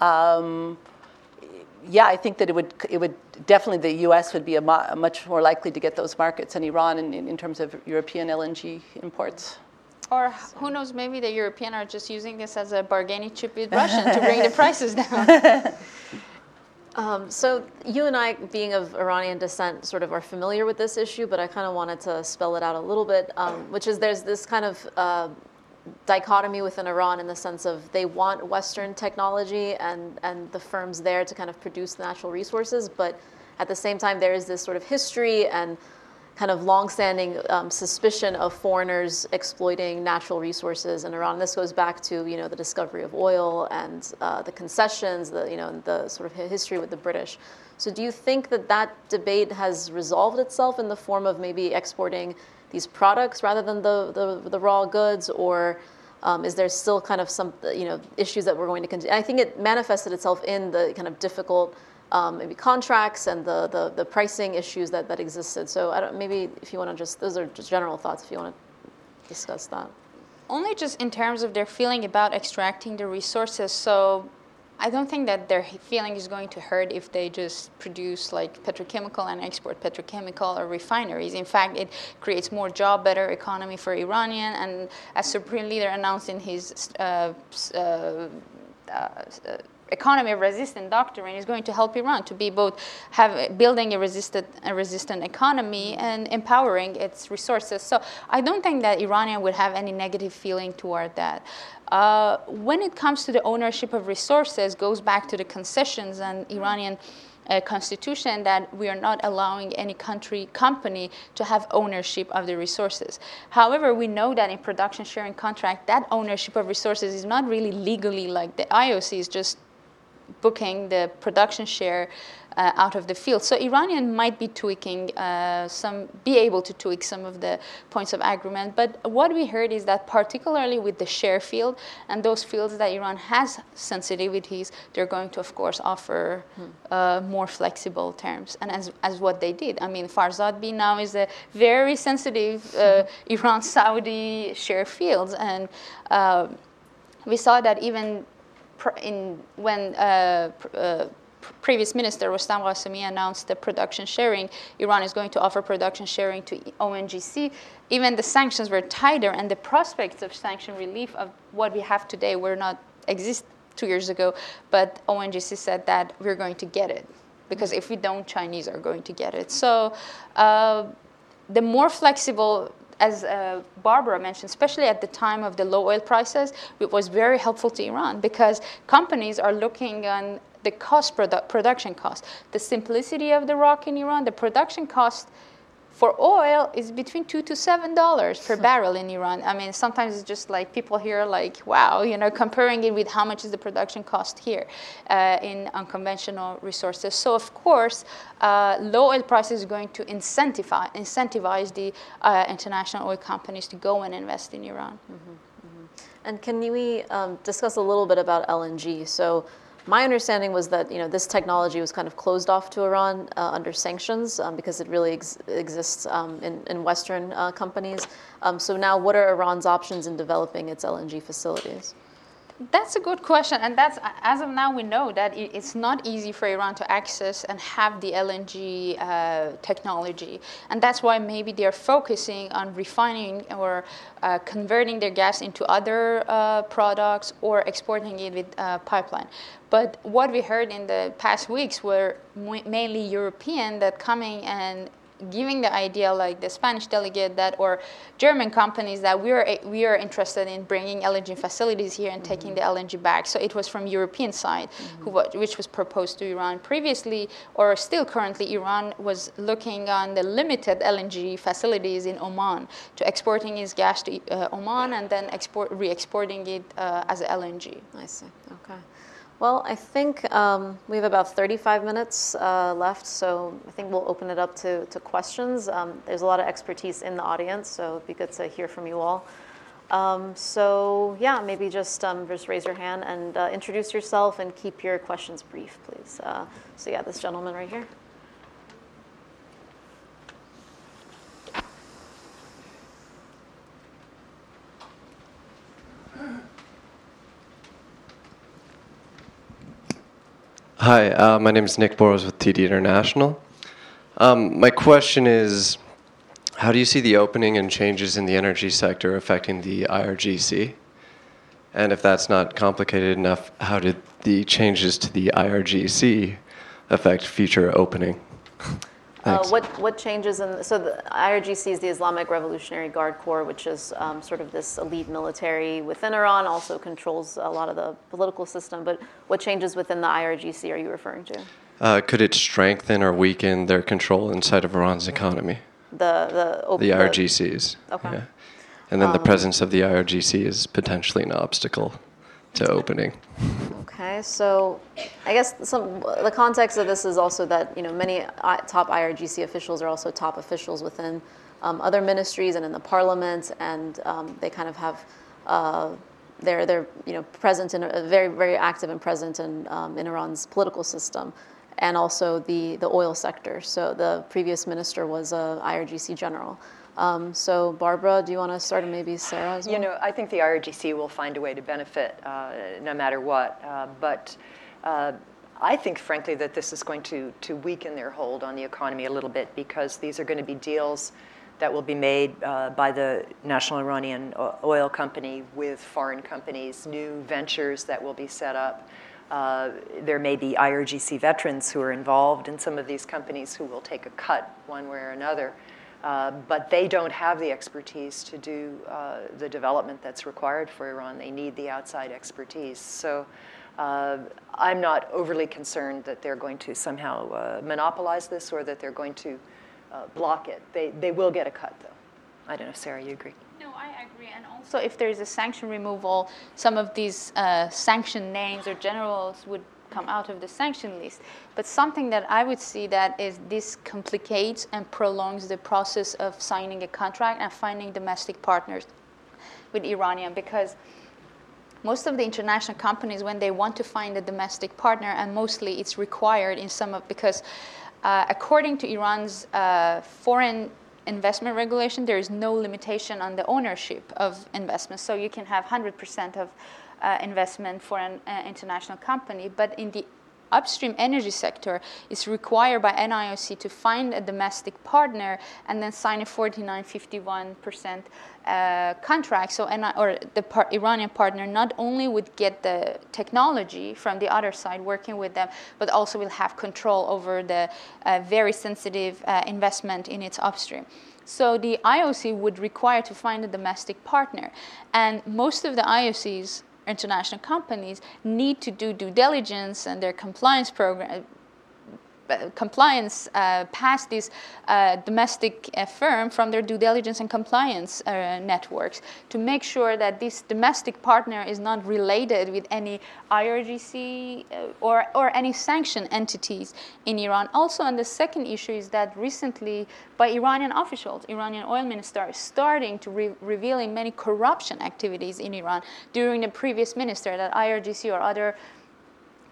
um, yeah, I think that it would it would definitely the U.S. would be a, mo- much more likely to get those markets than Iran in, in terms of European LNG imports. Or who knows, maybe the European are just using this as a bargaining chip with Russia to bring the prices down. [laughs] Um, so you and I, being of Iranian descent, sort of are familiar with this issue, but I kind of wanted to spell it out a little bit, um, which is there's this kind of uh, dichotomy within Iran in the sense of they want Western technology and, and the firms there to kind of produce the natural resources, but at the same time there is this sort of history and kind of longstanding um, suspicion of foreigners exploiting natural resources in Iran. This goes back to you know the discovery of oil and uh, the concessions, the you know the sort of history with the British. So do you think that that debate has resolved itself in the form of maybe exporting these products rather than the the, the raw goods, or um, is there still kind of some you know issues that we're going to continue? I think it manifested itself in the kind of difficult um, maybe contracts and the, the, the, pricing issues that, that existed. So maybe if you want to just, those are just general thoughts if you want to discuss that. Only just in terms of their feeling about extracting the resources. So I don't think that their feeling is going to hurt if they just produce like petrochemical and export petrochemical or refineries. In fact, it creates more job, better economy for Iranian. And as Supreme Leader announced in his uh, uh, uh, economy resistant doctrine is going to help Iran to be both have, building a resistant, a resistant economy and empowering its resources. So I don't think that Iranian would have any negative feeling toward that. Uh, when it comes to the ownership of resources, goes back to the concessions and Iranian uh, constitution that we are not allowing any country company to have ownership of the resources. However, we know that in production sharing contract, that ownership of resources is not really legally like the IOC is just booking the production share uh, out of the field. So Iranian might be tweaking uh, some, be able to tweak some of the points of agreement. But what we heard is that particularly with the share field and those fields that Iran has sensitivities, they're going to, of course, offer uh, more flexible terms. And as, as what they did, I mean, Farzad B now is a very sensitive uh, [laughs] Iran-Saudi share fields, and uh, we saw that even in, when uh, uh, previous minister Rostam Qasemi announced the production sharing, Iran is going to offer production sharing to ONGC. Even the sanctions were tighter, and the prospects of sanction relief of what we have today were not exist two years ago, but ONGC said that we're going to get it because if we don't, Chinese are going to get it. So uh, the more flexible as uh, Barbara mentioned, especially at the time of the low oil prices, it was very helpful to Iran because companies are looking on the cost produ- production cost, the simplicity of the rock in Iran, the production cost for oil is between two to seven dollars per barrel in Iran. I mean, sometimes it's just like people here like, wow, you know, comparing it with how much is the production cost here uh, in unconventional resources. So of course, uh, low oil prices are going to incentivize incentivize the uh, international oil companies to go and invest in Iran. Mm-hmm, mm-hmm. And can we um, discuss a little bit about LNG? So my understanding was that you know this technology was kind of closed off to Iran uh, under sanctions um, because it really ex- exists um, in, in, Western uh, companies. Um, so now, what are Iran's options in developing its LNG facilities? That's a good question, and that's as of now we know that it's not easy for Iran to access and have the LNG uh, technology, and that's why maybe they're focusing on refining or uh, converting their gas into other uh, products or exporting it with uh, pipeline. But what we heard in the past weeks were mainly European that coming and giving the idea like the Spanish delegate that or German companies that we are we are interested in bringing LNG facilities here and mm-hmm. taking the LNG back. So it was from European side, mm-hmm. who, which was proposed to Iran previously, or still currently. Iran was looking on the limited LNG facilities in Oman to exporting its gas to uh, Oman and then export re-exporting it uh, as LNG. I see. Okay. Well, I think um, we have about 35 minutes uh, left, so I think we'll open it up to, to questions. Um, there's a lot of expertise in the audience, so it'd be good to hear from you all. Um, so yeah, maybe just um, just raise your hand and uh, introduce yourself and keep your questions brief, please. Uh, so yeah, this gentleman right here. Hi, uh, my name is Nick Boros with TD International. Um, my question is How do you see the opening and changes in the energy sector affecting the IRGC? And if that's not complicated enough, how did the changes to the IRGC affect future opening? [laughs] Uh, what, what changes in, so the IRGC is the Islamic Revolutionary Guard Corps, which is um, sort of this elite military within Iran, also controls a lot of the political system. But what changes within the IRGC are you referring to? Uh, could it strengthen or weaken their control inside of Iran's economy? The, the, the IRGCs. Okay. Yeah. And then um, the presence of the IRGC is potentially an obstacle to opening. Okay, so I guess some the context of this is also that you know many top IRGC officials are also top officials within um, other ministries and in the parliament, and um, they kind of have uh, they're they're you know present in a very very active and present in um, in Iran's political system, and also the the oil sector. So the previous minister was a IRGC general. Um, so, Barbara, do you want to start, and maybe Sara as well? You know, I think the IRGC will find a way to benefit uh, no matter what. Uh, but uh, I think, frankly, that this is going to, to weaken their hold on the economy a little bit because these are going to be deals that will be made uh, by the National Iranian Oil Company with foreign companies, new ventures that will be set up. Uh, there may be IRGC veterans who are involved in some of these companies who will take a cut one way or another. Uh, but they don't have the expertise to do uh, the development that's required for Iran. They need the outside expertise. So uh, I'm not overly concerned that they're going to somehow uh, monopolize this or that they're going to uh, block it. They, they will get a cut, though. I don't know, Sara, you agree? No, I agree. And also, if there is a sanction removal, some of these sanction names or generals would come out of the sanction list. But something that I would see that is this complicates and prolongs the process of signing a contract and finding domestic partners with Iranian because most of the international companies when they want to find a domestic partner and mostly it's required in some of because uh, according to Iran's uh, foreign investment regulation, there is no limitation on the ownership of investments. So you can have 100% of uh, investment for an uh, international company. But in the upstream energy sector, it's required by NIOC to find a domestic partner and then sign a 49.51% uh, contract. So, or the par- Iranian partner not only would get the technology from the other side working with them, but also will have control over the uh, very sensitive uh, investment in its upstream. So the IOC would require to find a domestic partner. And most of the IOCs, international companies, need to do due diligence and their compliance program compliance uh, past this uh, domestic uh, firm from their due diligence and compliance uh, networks to make sure that this domestic partner is not related with any IRGC uh, or, or any sanctioned entities in Iran. Also, and the second issue is that recently by Iranian officials, Iranian oil minister is starting to re- revealing many corruption activities in Iran during the previous minister that IRGC or other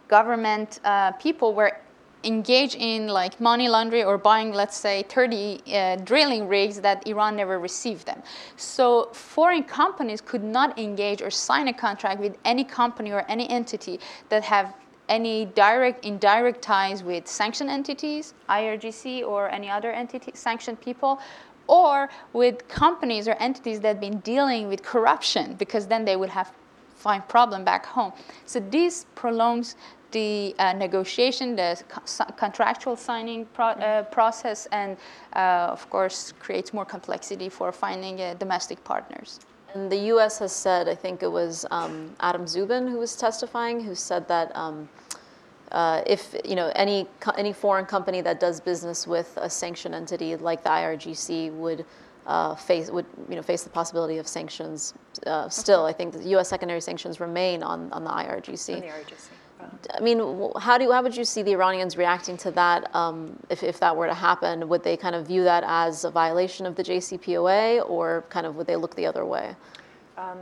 government people were engage in like money laundering or buying, let's say, 30 uh, drilling rigs that Iran never received them. So foreign companies could not engage or sign a contract with any company or any entity that have any direct, indirect ties with sanctioned entities, IRGC or any other entity, sanctioned people, or with companies or entities that have been dealing with corruption, because then they would have find problem back home. So this prolongs the uh, negotiation, the co- contractual signing pro- uh, process, and uh, of course creates more complexity for finding uh, domestic partners. And the U.S. has said, I think it was um, Adam Szubin who was testifying, who said that um, uh, if you know any any foreign company that does business with a sanctioned entity like the IRGC would. Uh, face would you know face the possibility of sanctions. Uh, still, I think the U.S. secondary sanctions remain on, on the IRGC. On the IRGC. I mean, how do you, how would you see the Iranians reacting to that um, if, if that were to happen? Would they kind of view that as a violation of the JCPOA, or kind of would they look the other way? Um,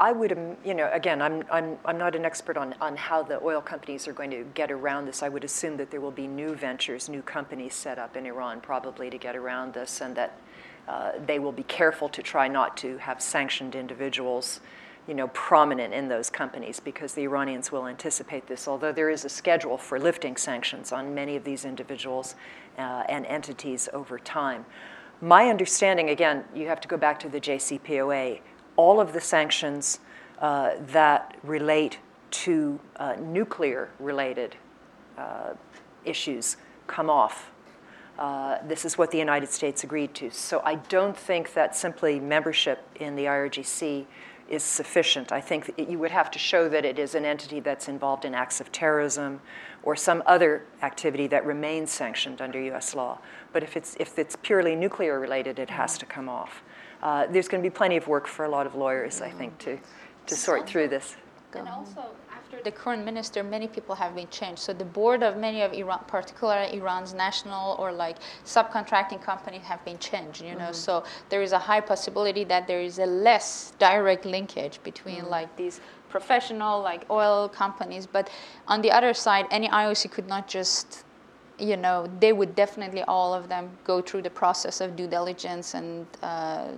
I would, um, you know, again, I'm, I'm, I'm not an expert on, on how the oil companies are going to get around this. I would assume that there will be new ventures, new companies set up in Iran probably to get around this, and that uh, they will be careful to try not to have sanctioned individuals you know, prominent in those companies because the Iranians will anticipate this, although there is a schedule for lifting sanctions on many of these individuals uh, and entities over time. My understanding, again, you have to go back to the JCPOA, all of the sanctions uh, that relate to uh, nuclear related uh, issues come off. Uh, this is what the United States agreed to. So I don't think that simply membership in the IRGC is sufficient. I think you would have to show that it is an entity that's involved in acts of terrorism or some other activity that remains sanctioned under US law. But if it's, if it's purely nuclear related, it has to come off. Uh, there's going to be plenty of work for a lot of lawyers, I think, to, to sort through this. And also, after the current minister, many people have been changed. So the board of many of Iran, particularly Iran's national or like subcontracting companies, have been changed. You know, mm-hmm. so there is a high possibility that there is a less direct linkage between mm-hmm. like these professional like oil companies. But on the other side, any IOC could not just you know, they would definitely all of them go through the process of due diligence and uh,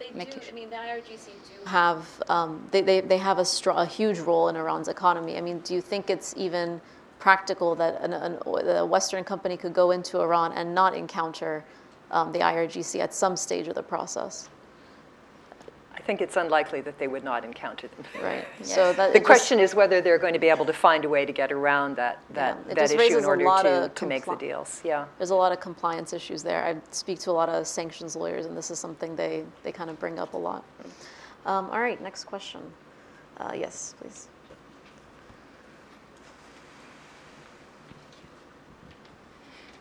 they do, I mean, the IRGC do have, um, they, they, they have a, a huge role in Iran's economy. I mean, do you think it's even practical that an, an, a Western company could go into Iran and not encounter um, the IRGC at some stage of the process? I think it's unlikely that they would not encounter them. Right. Yes. So that, the question just, is whether they're going to be able to find a way to get around that that, yeah, that issue in order to, to make the deals. Yeah. There's a lot of compliance issues there. I speak to a lot of sanctions lawyers, and this is something they, they kind of bring up a lot. Um, all right, next question. Uh, yes, please.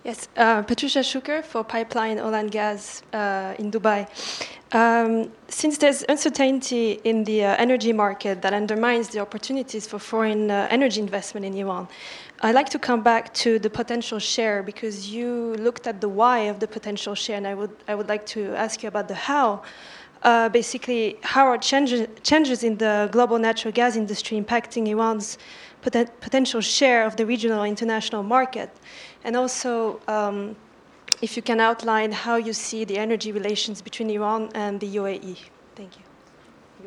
Yes, uh, Patricia Schuker for Pipeline Oil and Gas uh, in Dubai. Um, since there's uncertainty in the uh, energy market that undermines the opportunities for foreign uh, energy investment in Iran, I'd like to come back to the potential share because you looked at the why of the potential share, and I would, I would like to ask you about the how. Uh, basically, how are changes, changes in the global natural gas industry impacting Iran's poten- potential share of the regional international market? And also, um, if you can outline how you see the energy relations between Iran and the UAE. Thank you.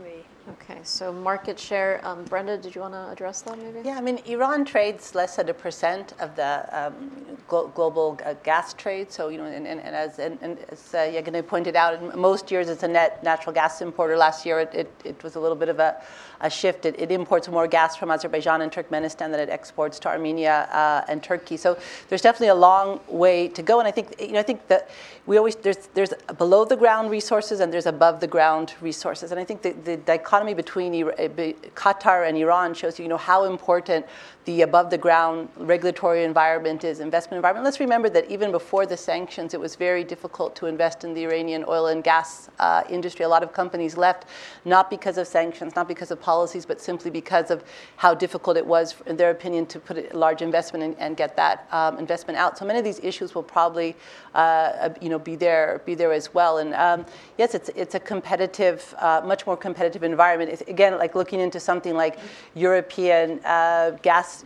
UAE. Okay, so market share. Um, Brenda, did you want to address that maybe? Yeah, I mean, Iran trades less than a percent of the um, glo- global uh, gas trade. So, you know, and, and, and as, and, and as uh, Yeganeh pointed out, in most years it's a net natural gas importer. Last year it, it, it was a little bit of a, a shift. It, it, imports more gas from Azerbaijan and Turkmenistan than it exports to Armenia uh, and Turkey. So there's definitely a long way to go. And I think, you know, I think that we always, there's, there's below the ground resources and there's above the ground resources. And I think the, the dichotomy between Qatar and Iran shows you, you know, how important the above the ground regulatory environment is, investment environment. Let's remember that even before the sanctions, it was very difficult to invest in the Iranian oil and gas uh, industry. A lot of companies left, not because of sanctions, not because of policies, but simply because of how difficult it was, in their opinion, to put a large investment in, and get that um, investment out. So many of these issues will probably, uh, you know, be there, be there as well. And um, yes, it's it's a competitive, uh, much more competitive environment. It's, again, like looking into something like European uh,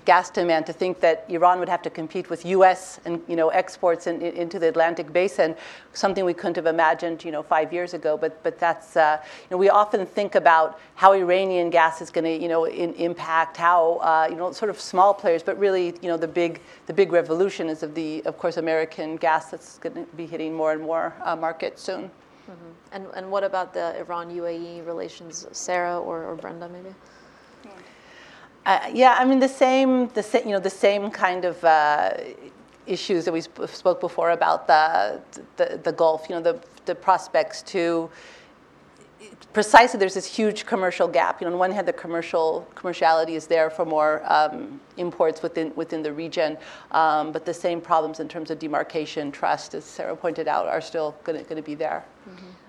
gas demand to think that Iran would have to compete with U.S. and you know exports in, in, into the Atlantic basin, something we couldn't have imagined you know five years ago. But but that's uh, you know we often think about how Iranian gas is going to you know in, impact how uh, you know sort of small players, but really you know the big the big revolution is of the of course American gas that's going to be hitting more and more uh, markets soon. Mm-hmm. And and what about the Iran UAE relations, Sara or, or Brenda maybe? Uh, yeah, I mean the same, the same, you know, the same kind of uh, issues that we sp- spoke before about the, the, the Gulf. You know, the the prospects to precisely there's this huge commercial gap. You know, on one hand, the commercial commerciality is there for more um, imports within within the region, um, but the same problems in terms of demarcation, trust, as Sara pointed out, are still going to be there. Mm-hmm.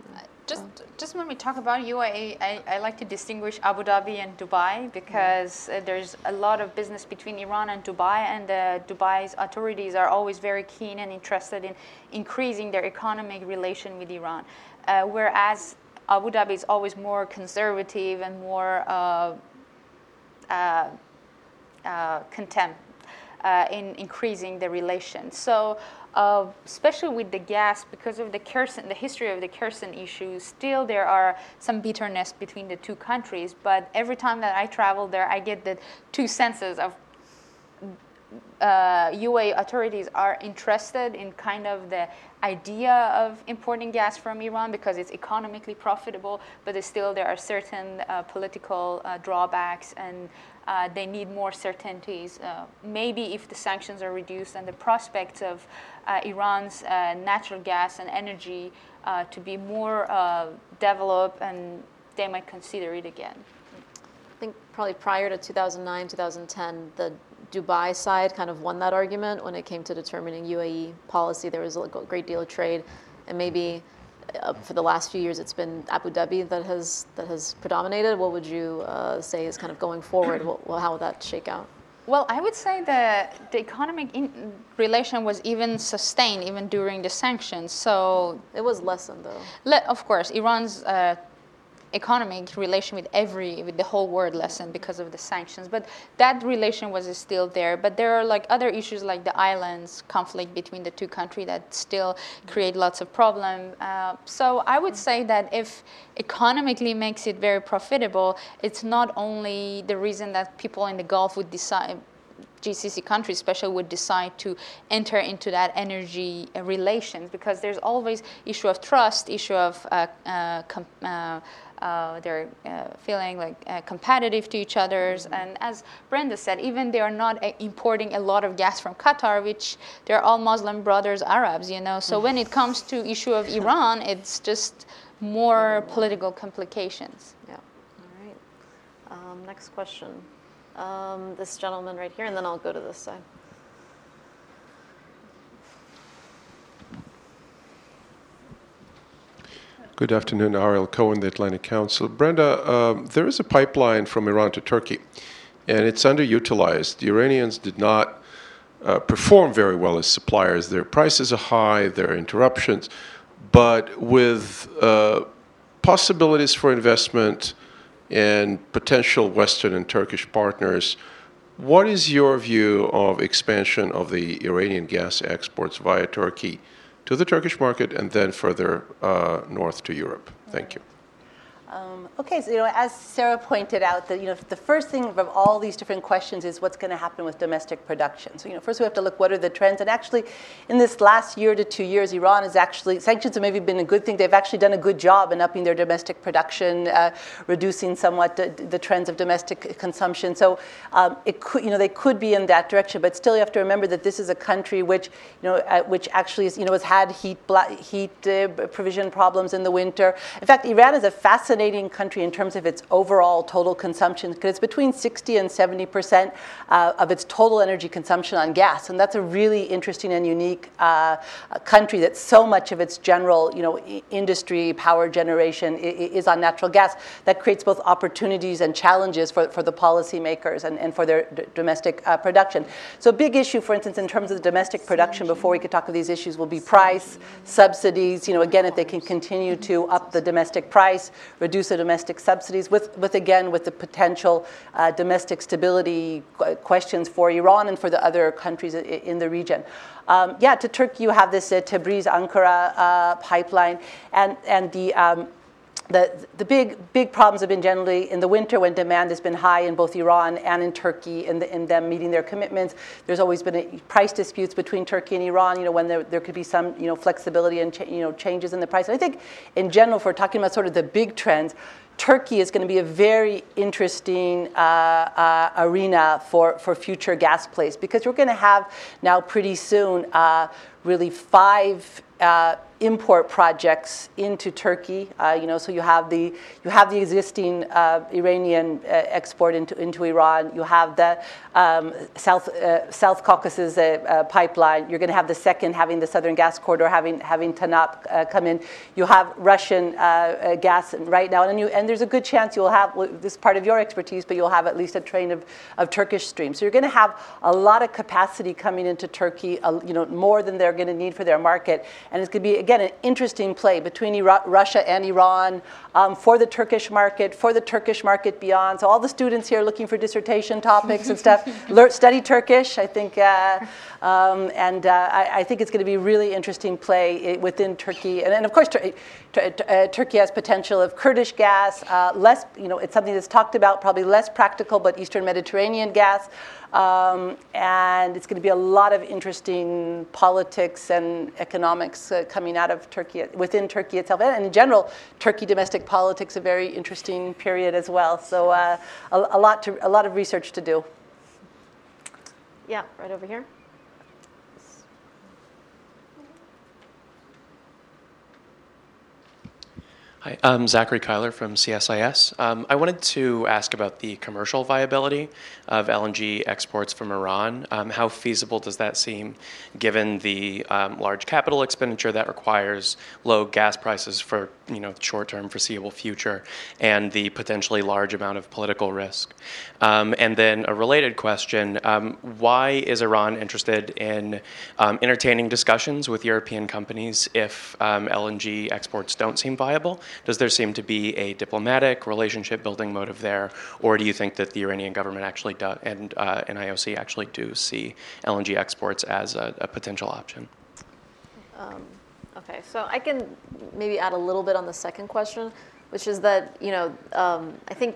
Just, just when we talk about UAE, I, I like to distinguish Abu Dhabi and Dubai because uh, there's a lot of business between Iran and Dubai, and uh, Dubai's authorities are always very keen and interested in increasing their economic relation with Iran. Uh, whereas Abu Dhabi is always more conservative and more uh, uh, uh, contempt in increasing the relation. So uh, especially with the gas, because of the Crescent, the history of the Crescent issue, still there are some bitterness between the two countries. But every time that I travel there, I get the two senses of uh, UA authorities are interested in kind of the idea of importing gas from Iran because it's economically profitable, but still there are certain uh, political uh, drawbacks and uh, they need more certainties. Uh, maybe if the sanctions are reduced and the prospects of Iran's uh, natural gas and energy uh, to be more uh, developed, and they might consider it again. I think probably prior to 2009, 2010, the Dubai side kind of won that argument when it came to determining UAE policy. There was a great deal of trade, and maybe uh, for the last few years, it's been Abu Dhabi that has that has predominated. What would you uh, say is kind of going forward? How would that shake out? Well, I would say that the economic in- relation was even sustained even during the sanctions. So it was lessened, though. Le- of course, Iran's uh, economic relation with every with the whole world lesson because of the sanctions. But that relation was still there. But there are like other issues like the islands conflict between the two countries that still create lots of problem. Uh, so i would say that if economically makes it very profitable it's not only the reason that people in the gulf would decide GCC countries, especially, would decide to enter into that energy uh, relations because there's always issue of trust, issue of uh, uh, com- uh, uh, they're uh, feeling like uh, competitive to each other's. Mm-hmm. And as Brenda said, even they are not uh, importing a lot of gas from Qatar, which they're all Muslim brothers, Arabs, you know. So when it comes to issue of Iran, it's just more political complications. Yeah. All right. Um, next question. Um, this gentleman right here, and then I'll go to this side. Good afternoon, Ariel Cohen, the Atlantic Council. Brenda, um, there is a pipeline from Iran to Turkey, and it's underutilized. The Iranians did not uh, perform very well as suppliers. Their prices are high, there are interruptions, but with uh, possibilities for investment and potential Western and Turkish partners, what is your view of expansion of the Iranian gas exports via Turkey? To the Turkish market and then further uh, north to Europe? Thank you. Um, okay, so you know, as Sara pointed out, that you know, the first thing of all these different questions is what's going to happen with domestic production. So you know, first we have to look what are the trends, and actually, in this last year to two years, Iran has actually sanctions have maybe been a good thing. They've actually done a good job in upping their domestic production, uh, reducing somewhat the, the, trends of domestic consumption. So um, it could, you know, they could be in that direction, but still, you have to remember that this is a country which, you know, uh, which actually is, you know, has had heat heat uh, provision problems in the winter. In fact, Iran is a fascinating fascinating country in terms of its overall total consumption because it's between 60 and 70 percent uh, of its total energy consumption on gas, and that's a really interesting and unique uh, country that so much of its general, you know, industry, power generation is on natural gas. That creates both opportunities and challenges for, for the policymakers and, and for their d- domestic uh, production. So, a big issue, for instance, in terms of the domestic production, before we could talk of these issues, will be price, subsidies. You know, again, if they can continue to up the domestic price, reduce the domestic subsidies, with, with again, with the potential uh, domestic stability questions for Iran and for the other countries in the region. Um, yeah, to Turkey, you have this uh, Tabriz Ankara uh, pipeline, and, and the um, the, the big, big problems have been generally in the winter when demand has been high in both Iran and in Turkey and, the, in them meeting their commitments. There's always been a, price disputes between Turkey and Iran, you know, when there, there could be some, you know, flexibility and, cha- you know, changes in the price. And I think in general, if we're talking about sort of the big trends, Turkey is going to be a very interesting uh, uh, arena for, for future gas plays because we're going to have now pretty soon uh, really five uh, import projects into Turkey. Uh, you know, so you have the you have the existing uh, Iranian uh, export into, into Iran. You have the um, South uh, South Caucasus uh, uh, pipeline. You're going to have the second having the Southern Gas Corridor having having TANAP come in. You have Russian gas right now, and you, and there's a good chance you'll have well, this is part of your expertise, but you'll have at least a train of, of Turkish stream. So you're going to have a lot of capacity coming into Turkey. you know, more than they're going to need for their market, and it's going to be again, an interesting play between Ira- Russia and Iran um, for the Turkish market, for the Turkish market beyond. So all the students here looking for dissertation topics and stuff, [laughs] learn, study Turkish, I think. Uh, um, and uh, I, I, think it's going to be really interesting play within Turkey. And, and of course, Tur- uh, Turkey has potential of Kurdish gas, uh, less, you know, it's something that's talked about, probably less practical, but Eastern Mediterranean gas. Um, and it's going to be a lot of interesting politics and economics uh, coming out of Turkey, within Turkey itself. And in general, Turkey domestic politics, a very interesting period as well. So uh, a, a, lot to, a lot of research to do. Yeah, right over here. Hi, I'm Zachary Kyler from CSIS. Um, I wanted to ask about the commercial viability of LNG exports from Iran. Um, how feasible does that seem given the um, large capital expenditure that requires low gas prices for you know short-term foreseeable future and the potentially large amount of political risk? Um, and then a related question, um, why is Iran interested in um, entertaining discussions with European companies if LNG exports don't seem viable? Does there seem to be a diplomatic relationship building motive there, or do you think that the Iranian government actually do, and uh, and IOC actually do see LNG exports as a, a potential option? Um, okay, so I can maybe add a little bit on the second question, which is that you know um, I think,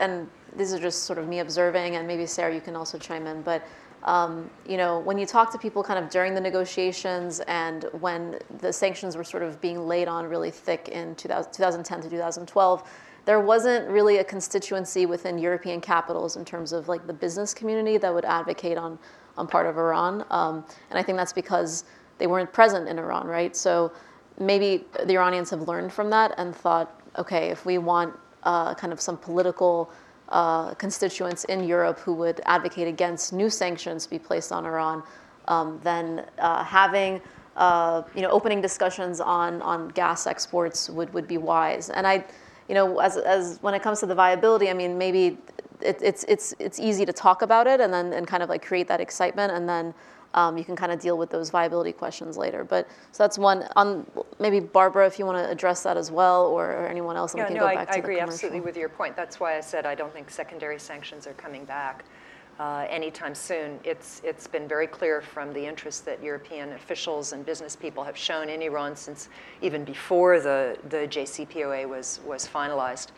and these are just sort of me observing, and maybe Sara, you can also chime in, but um, you know, when you talk to people kind of during the negotiations and when the sanctions were sort of being laid on really thick in 2000, 2010 to 2012, there wasn't really a constituency within European capitals in terms of like the business community that would advocate on, on part of Iran. Um, and I think that's because they weren't present in Iran, right? So maybe the Iranians have learned from that and thought, okay, if we want uh, kind of some political uh, constituents in Europe who would advocate against new sanctions be placed on Iran, um, then uh, having uh, you know opening discussions on on gas exports would would be wise. And I, you know, as as when it comes to the viability, I mean, maybe it, it's it's it's easy to talk about it and then and kind of like create that excitement and then um, you can kind of deal with those viability questions later. But so that's one. On maybe Barbara, if you want to address that as well, or, or anyone else, and yeah, we can no, go back I, to I agree the absolutely with your point. That's why I said I don't think secondary sanctions are coming back. Uh, anytime soon. It's, it's been very clear from the interest that European officials and business people have shown in Iran since even before the, the JCPOA was, was finalized,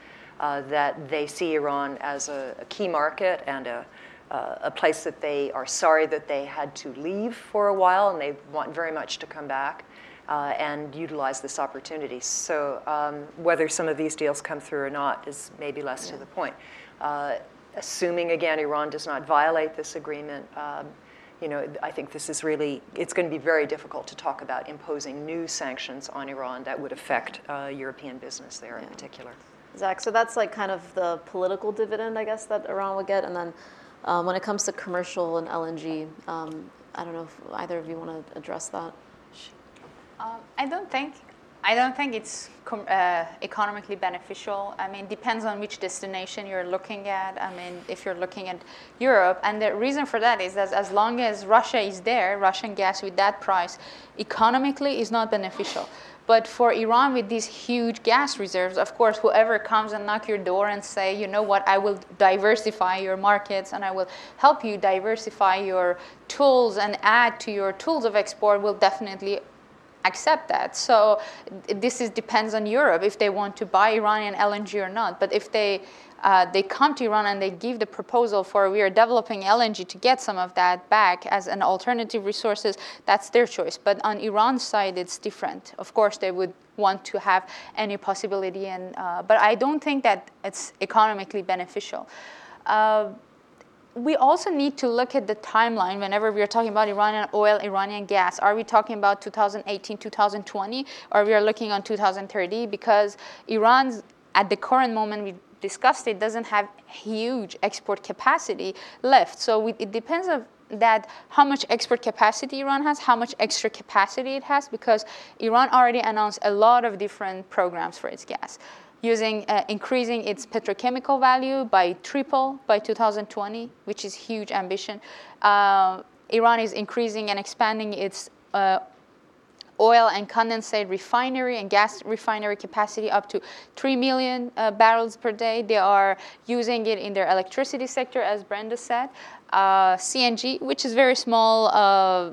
uh, that they see Iran as a, a key market and a, uh, a place that they are sorry that they had to leave for a while and they want very much to come back. Uh, and utilize this opportunity. So um, whether some of these deals come through or not is maybe less yeah. to the point. Uh, assuming again Iran does not violate this agreement, um, you know, I think this is really, it's going to be very difficult to talk about imposing new sanctions on Iran that would affect uh, European business there yeah. in particular. Zach, so that's like kind of the political dividend, I guess, that Iran would get. And then um, when it comes to commercial and LNG, um, I don't know if either of you want to address that. Um, I don't think I don't think it's uh, economically beneficial. I mean, depends on which destination you're looking at. I mean, if you're looking at Europe, and the reason for that is that as long as Russia is there, Russian gas with that price, economically is not beneficial. But for Iran with these huge gas reserves, of course, whoever comes and knock your door and say, you know what, I will diversify your markets and I will help you diversify your tools and add to your tools of export will definitely accept that. So this is depends on Europe if they want to buy Iranian LNG or not. But if they uh, they come to Iran and they give the proposal for we are developing LNG to get some of that back as an alternative resources, that's their choice. But on Iran's side, it's different. Of course, they would want to have any possibility, and uh, but I don't think that it's economically beneficial. Uh, we also need to look at the timeline whenever we are talking about Iranian oil, Iranian gas. Are we talking about 2018, 2020, or we are looking on 2030? Because Iran's, at the current moment, we discussed it, doesn't have huge export capacity left. So we, it depends on that how much export capacity Iran has, how much extra capacity it has, because Iran already announced a lot of different programs for its gas using uh, increasing its petrochemical value by triple by 2020, which is huge ambition. Uh, Iran is increasing and expanding its uh, oil and condensate refinery and gas refinery capacity up to 3 million uh, barrels per day. They are using it in their electricity sector, as Brenda said uh, CNG, which is very small, uh,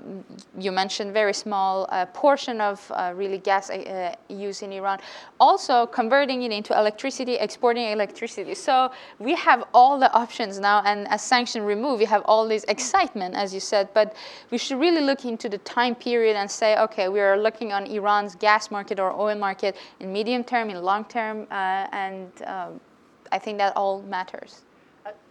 you mentioned very small uh, portion of uh, really gas uh, use in Iran. Also converting it into electricity, exporting electricity. So we have all the options now and as sanction removed, we have all this excitement, as you said, but we should really look into the time period and say, okay, we are looking on Iran's gas market or oil market in medium term, in long term, uh, and um, I think that all matters.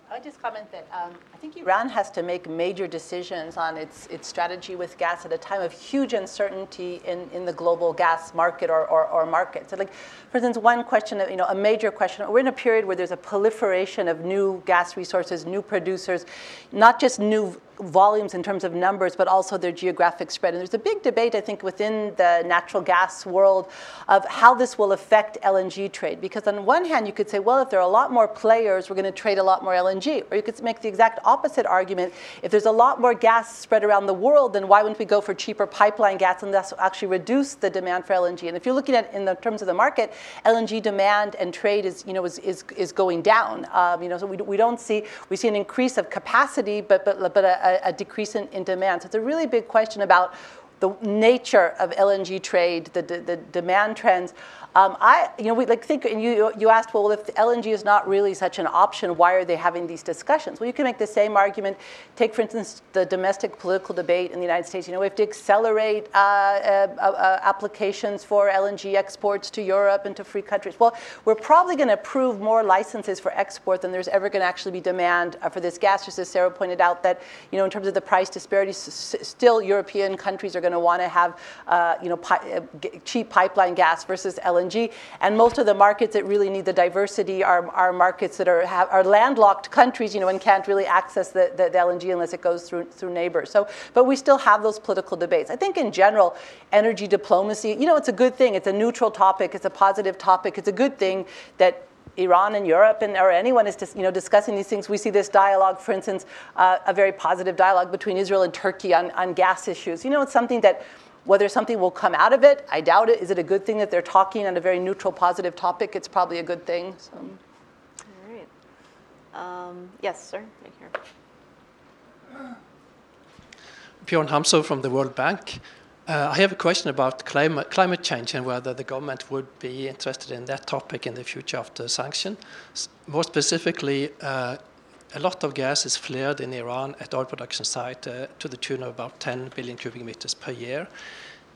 I'll just comment that um, I think Iran has to make major decisions on its, its strategy with gas at a time of huge uncertainty in, in the global gas market or, or, or market. So like, for instance, one question, you know, a major question, we're in a period where there's a proliferation of new gas resources, new producers, not just new volumes in terms of numbers, but also their geographic spread. And there's a big debate, I think, within the natural gas world of how this will affect LNG trade. Because on one hand, you could say, well, if there are a lot more players, we're going to trade a lot more LNG. Or you could make the exact opposite argument. If there's a lot more gas spread around the world, then why wouldn't we go for cheaper pipeline gas and thus actually reduce the demand for LNG? And if you're looking at in the terms of the market, LNG demand and trade is, you know, is, is, is going down. Um, you know, so we, we don't see, we see an increase of capacity, but, but, but a, a, a decrease in, in demand. So it's a really big question about the nature of LNG trade, the, the, the demand trends. Um, I, you know, we like think, and you, you asked, well, if LNG is not really such an option, why are they having these discussions? Well, you can make the same argument. Take, for instance, the domestic political debate in the United States. You know, we have to accelerate uh, uh, uh, applications for LNG exports to Europe and to free countries. Well, we're probably going to approve more licenses for export than there's ever going to actually be demand uh, for this gas. Just as Sara pointed out, that you know, in terms of the price disparity, s- still European countries are going to want to have, uh, you know, pi- uh, cheap pipeline gas versus LNG. LNG. And most of the markets that really need the diversity are, are markets that are, have, are landlocked countries, you know, and can't really access the, the, the, LNG unless it goes through, through neighbors. So, but we still have those political debates. I think in general, energy diplomacy, you know, it's a good thing. It's a neutral topic. It's a positive topic. It's a good thing that Iran and Europe and or anyone is just, you know discussing these things. We see this dialogue, for instance, uh, a very positive dialogue between Israel and Turkey on, on gas issues. You know, it's something that whether something will come out of it, I doubt it. Is it a good thing that they're talking on a very neutral, positive topic? It's probably a good thing. So. All right. Um, yes, sir, right here. Bjorn Hamso from the World Bank. Uh, I have a question about climate, climate change and whether the government would be interested in that topic in the future after sanction. S- more specifically, uh, a lot of gas is flared in Iran at oil production site uh, to the tune of about 10 billion cubic meters per year.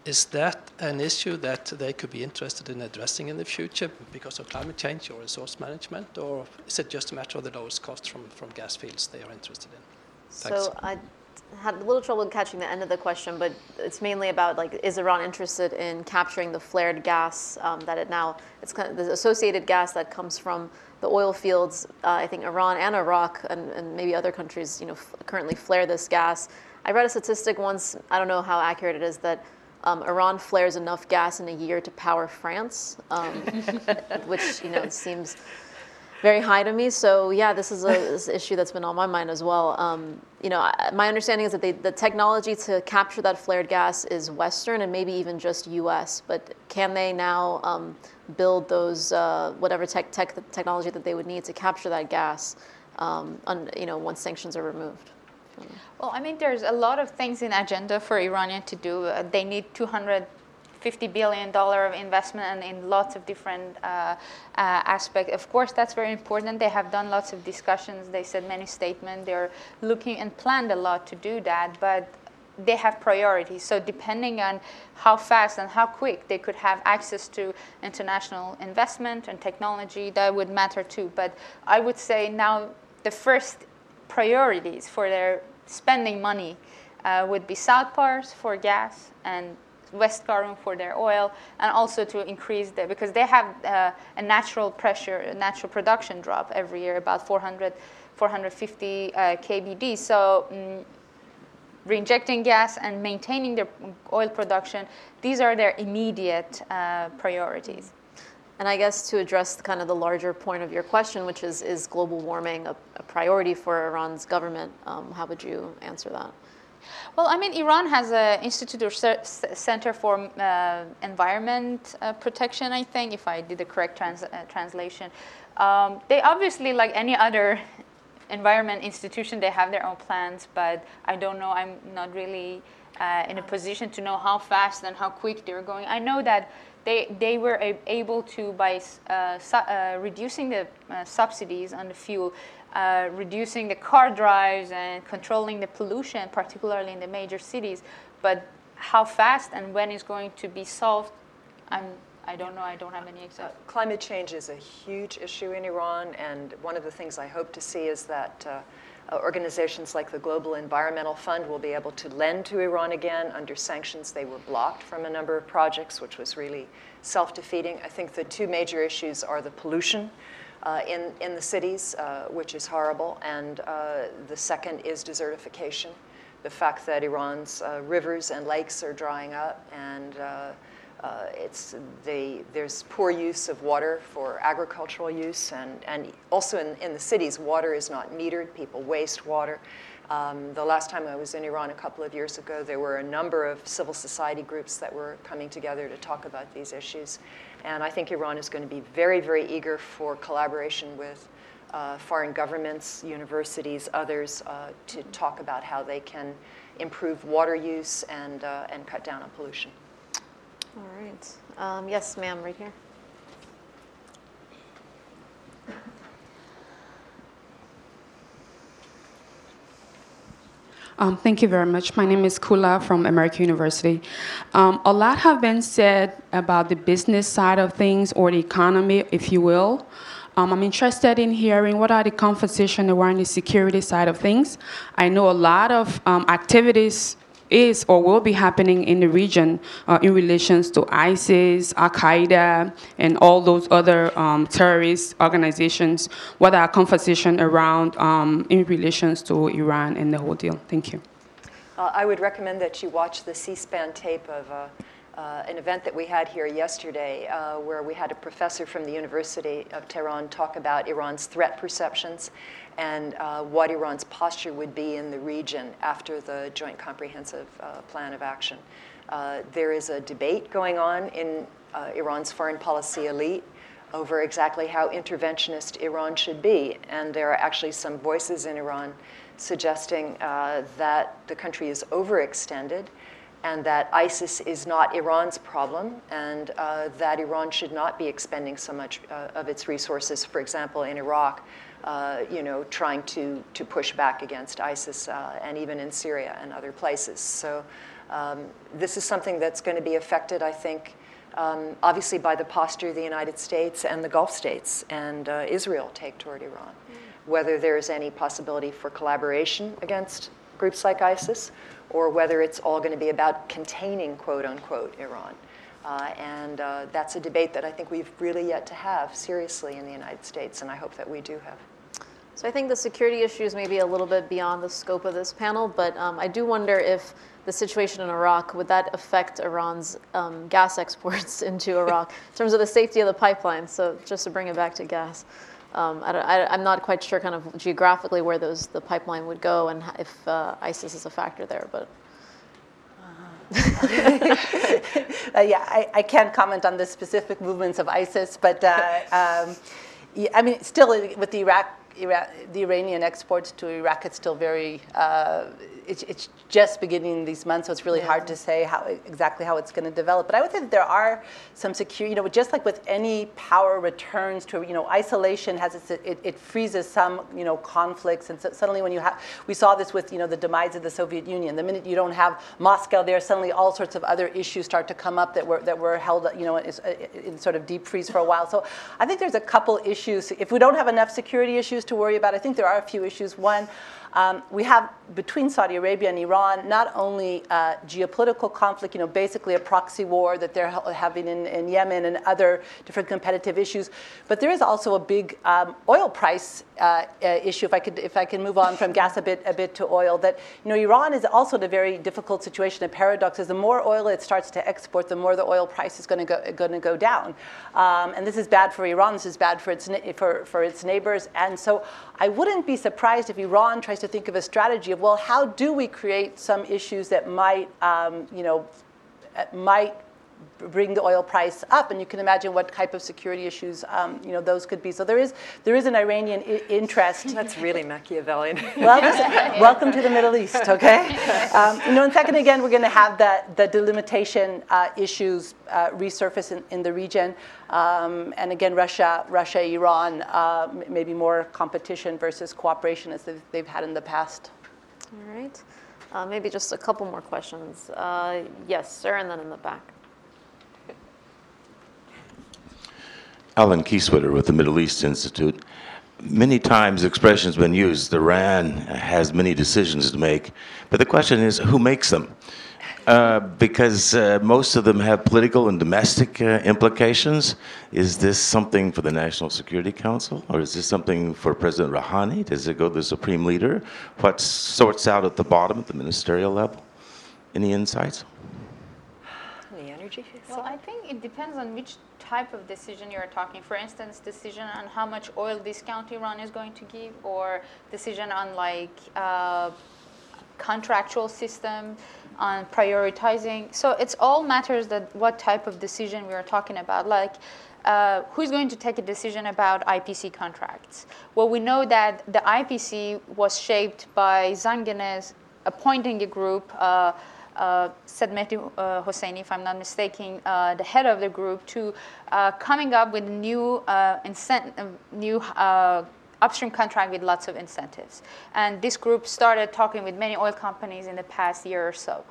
Is that an issue that they could be interested in addressing in the future because of climate change or resource management, or is it just a matter of the lowest cost from, from gas fields they are interested in? Thanks. So I had a little trouble catching the end of the question, but it's mainly about like, is Iran interested in capturing the flared gas um, that it now, it's kind of the associated gas that comes from the oil fields. Uh, I think Iran and Iraq and, and maybe other countries, you know, f- currently flare this gas. I read a statistic once, I don't know how accurate it is, that um, Iran flares enough gas in a year to power France, um, [laughs] which, you know, seems very high to me. So yeah, this is a this issue that's been on my mind as well. Um, you know, I- my understanding is that they, the technology to capture that flared gas is Western and maybe even just U.S. But can they now um, build those uh, whatever tech, tech technology that they would need to capture that gas? Um, un, you know, once sanctions are removed. Well, I mean, there's a lot of things in agenda for Iranian to do. Uh, they need 250 billion dollar of investment and in lots of different uh, uh, aspects. Of course, that's very important. They have done lots of discussions. They said many statements. They're looking and planned a lot to do that, but they have priorities. So depending on how fast and how quick they could have access to international investment and technology, that would matter too. But I would say now the first priorities for their spending money uh, would be South Pars for gas and West Karun for their oil, and also to increase the because they have uh, a natural pressure, a natural production drop every year, about 400, 450 uh, kbd. So. Mm, reinjecting gas and maintaining their oil production, these are their immediate uh, priorities. And I guess to address kind of the larger point of your question, which is is global warming a, a priority for Iran's government? Um, how would you answer that? Well, I mean, Iran has an institute or center for uh, environment uh, protection. I think, if I did the correct trans- uh, translation, um, they obviously, like any other environment institution, they have their own plans. But I don't know. I'm not really uh, in a position to know how fast and how quick they're going. I know that they they were able to by uh, su- uh, reducing the subsidies on the fuel uh, reducing the car drives and controlling the pollution, particularly in the major cities. But how fast and when is going to be solved, I'm, I don't know. I don't have any exact. Climate change is a huge issue in Iran, and one of the things I hope to see is that uh, uh, organizations like the Global Environmental Fund will be able to lend to Iran again. Under sanctions, they were blocked from a number of projects, which was really self defeating. I think the two major issues are the pollution. Uh, in, in the cities, uh, which is horrible, and uh, the second is desertification. The fact that Iran's uh, rivers and lakes are drying up, and uh, uh, it's the, there's poor use of water for agricultural use, and, and also in, in the cities, water is not metered. People waste water. Um, the last time I was in Iran a couple of years ago, there were a number of civil society groups that were coming together to talk about these issues. And I think Iran is going to be very, very eager for collaboration with uh, foreign governments, universities, others, uh, to talk about how they can improve water use and, uh, and cut down on pollution. All right. Um, yes, ma'am, right here. Um, thank you very much. My name is Kula from American University. Um, a lot have been said about the business side of things or the economy, if you will. Um, I'm interested in hearing what are the conversations around the security side of things. I know a lot of um, activities is or will be happening in the region uh, in relations to ISIS, Al Qaeda, and all those other um, terrorist organizations. What are conversation around um, in relations to Iran and the whole deal? Thank you. Uh, I would recommend that you watch the C-SPAN tape of uh, uh, an event that we had here yesterday, uh, where we had a professor from the University of Tehran talk about Iran's threat perceptions and uh, what Iran's posture would be in the region after the Joint Comprehensive uh, Plan of Action. Uh, there is a debate going on in uh, Iran's foreign policy elite over exactly how interventionist Iran should be, and there are actually some voices in Iran suggesting uh, that the country is overextended and that ISIS is not Iran's problem, and uh, that Iran should not be expending so much uh, of its resources, for example, in Iraq, you know, trying to, to push back against ISIS, uh, and even in Syria and other places. So um, this is something that's going to be affected, I think, um, obviously by the posture the United States and the Gulf states and uh, Israel take toward Iran. Mm. Whether there's any possibility for collaboration against groups like ISIS, or whether it's all going to be about containing, quote unquote, Iran. Uh, and uh, that's a debate that I think we've really yet to have seriously in the United States, and I hope that we do have. So I think the security issues may be a little bit beyond the scope of this panel, but um, I do wonder if the situation in Iraq would that affect Iran's um, gas exports [laughs] into Iraq in terms of the safety of the pipeline. So just to bring it back to gas. Um, I am not quite sure kind of geographically where those the pipeline would go and if uh, ISIS is a factor there, but. [laughs] uh, yeah, I, I, can't comment on the specific movements of ISIS, but uh, um, I mean, still with the Iraq, Iraq, the Iranian exports to Iraq, it's still very uh, it's, it's just beginning these months, so it's really yeah. hard to say how exactly how it's going to develop. But I would say that there are some secure, you know, just like with any power returns to, you know, isolation has its, it, it freezes some, you know, conflicts, and so suddenly when you have, we saw this with, you know, the demise of the Soviet Union. The minute you don't have Moscow there, suddenly all sorts of other issues start to come up that were that were held, you know, in, uh, in sort of deep freeze for a while. So I think there's a couple issues. If we don't have enough security issues to worry about, I think there are a few issues. One. Um, we have between Saudi Arabia and Iran not only uh, geopolitical conflict, you know, basically a proxy war that they're having in, in, Yemen and other different competitive issues, but there is also a big um, oil price uh, uh, issue. If I could, if I can move on from gas a bit, a bit to oil, that you know, Iran is also in a very difficult situation. A paradox is the more oil it starts to export, the more the oil price is going to go, going to go down, um, and this is bad for Iran. This is bad for its for, for its neighbors, and so I wouldn't be surprised if Iran tries to think of a strategy of, well, how do we create some issues that might, um, you know, uh, might bring the oil price up, and you can imagine what type of security issues um, you know those could be. So there is there is an Iranian I- interest. [laughs] That's really Machiavellian. [laughs] well, welcome to the Middle East. [laughs] Okay, um, you know, and second again, we're going to have the the delimitation uh, issues uh, resurface in, in the region, um, and again, Russia, Russia, Iran, uh, maybe more competition versus cooperation as they've, they've had in the past. All right. Uh, maybe just a couple more questions. Uh, yes, sir, and then in the back. Allen Keiswetter with the Middle East Institute. Many times expressions been used, Iran has many decisions to make, but the question is who makes them? Uh, because uh, most of them have political and domestic uh, implications. Is this something for the National Security Council, or is this something for President Rouhani? Does it go to the Supreme Leader? What sorts out at the bottom at the ministerial level? Any insights? The energy. Well, I think it depends on which type of decision you're talking. For instance, decision on how much oil discount Iran is going to give, or decision on like uh, contractual system, on prioritizing. So it's all matters that what type of decision we are talking about. Like uh, who's going to take a decision about IPC contracts? Well, we know that the IPC was shaped by Zanganeh appointing a group. Uh, uh, Said Mehdi uh, Hosseini, if I'm not mistaken, uh, the head of the group, to uh, coming up with new uh, incent- uh, new upstream contract with lots of incentives. And this group started talking with many oil companies in the past year or so.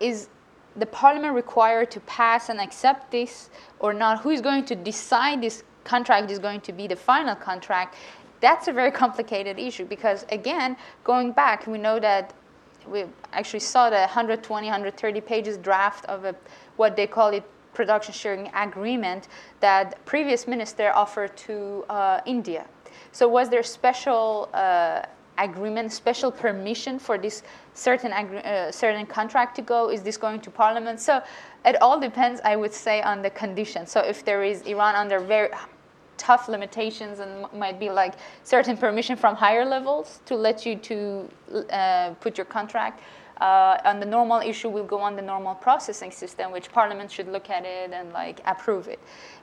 is the parliament required to pass and accept this or not? Who is going to decide this contract is going to be the final contract? That's a very [laughs] complicated issue because, again, going back, we know that we actually saw the 120, 130 pages draft of a, what they call it production sharing agreement that previous minister offered to uh, India. So was there special uh, agreement, special permission for this certain agri- uh, certain contract to go? Is this going to parliament? So it all depends, I would say, on the condition. So if there is Iran under very tough limitations and might be like certain permission from higher levels to let you to uh, put your contract. Uh, on the normal issue will go on the normal processing system, which Parliament should look at it and like approve it.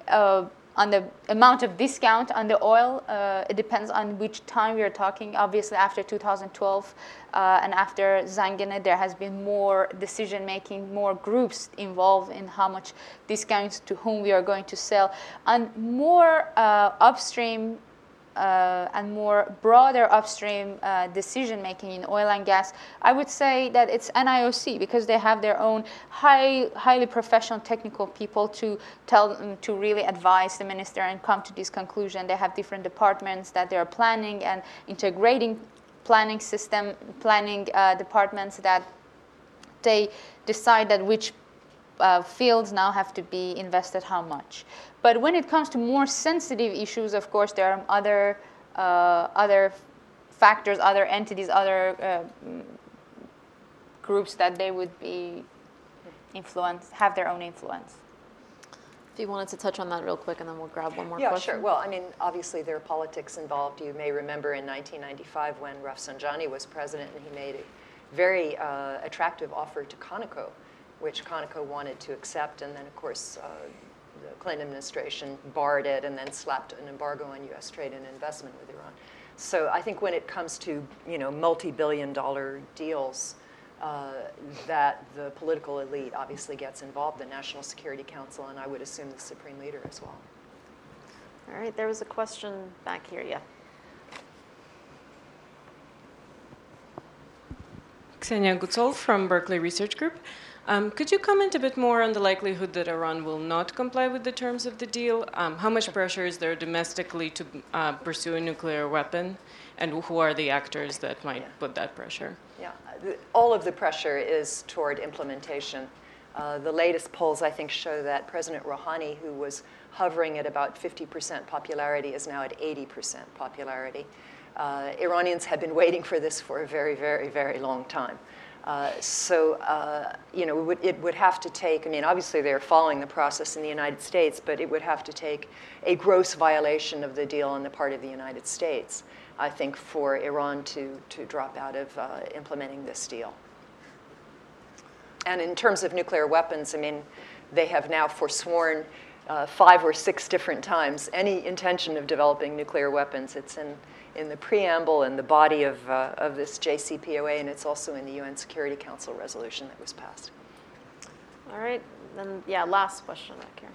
Uh, on the amount of discount on the oil. Uh, it depends on which time we are talking. Obviously, after 2012 uh, and after Zanganeh, there has been more decision making, more groups involved in how much discounts to whom we are going to sell, and more uh, upstream and more broader upstream uh, decision making in oil and gas, I would say that it's NIOC because they have their own high, highly professional technical people to tell to really advise the minister and come to this conclusion. They have different departments that they are planning and integrating planning system, planning uh, departments that they decide that which uh, fields now have to be invested how much. But when it comes to more sensitive issues, of course, there are other, uh, other factors, other entities, other uh, groups that they would be influence, have their own influence. If you wanted to touch on that real quick, and then we'll grab one more yeah, question. sure. Well, I mean, obviously there are politics involved. You may remember in 1995 when Rafsanjani was president and he made a very uh, attractive offer to Conoco, which Conoco wanted to accept, and then of course uh, the Clinton administration barred it and then slapped an embargo on U.S. trade and investment with Iran. So I think when it comes to you know multi-billion-dollar deals, uh, that the political elite obviously gets involved, the National Security Council, and I would assume the Supreme Leader as well. All right, there was a question back here. Yeah. Xenia Gutzol from Berkeley Research Group. Um, could you comment a bit more on the likelihood that Iran will not comply with the terms of the deal? Um, how much pressure is there domestically to uh, pursue a nuclear weapon? And who are the actors that might yeah. put that pressure? Yeah, all of the pressure is toward implementation. Uh, the latest polls, I think, show that President Rouhani, who was hovering at about 50% popularity, is now at 80% popularity. Uh, Iranians have been waiting for this for a very, very, very long time. Uh, so, uh, you know, it would, it would, have to take, I mean, obviously they're following the process in the United States, but it would have to take a gross violation of the deal on the part of the United States, I think, for Iran to, to drop out of uh, implementing this deal. And in terms of nuclear weapons, I mean, they have now forsworn uh, five or six different times any intention of developing nuclear weapons. It's in in the preamble and the body of, uh, of this JCPOA, and it's also in the UN Security Council resolution that was passed. All right, then, yeah, last question back here.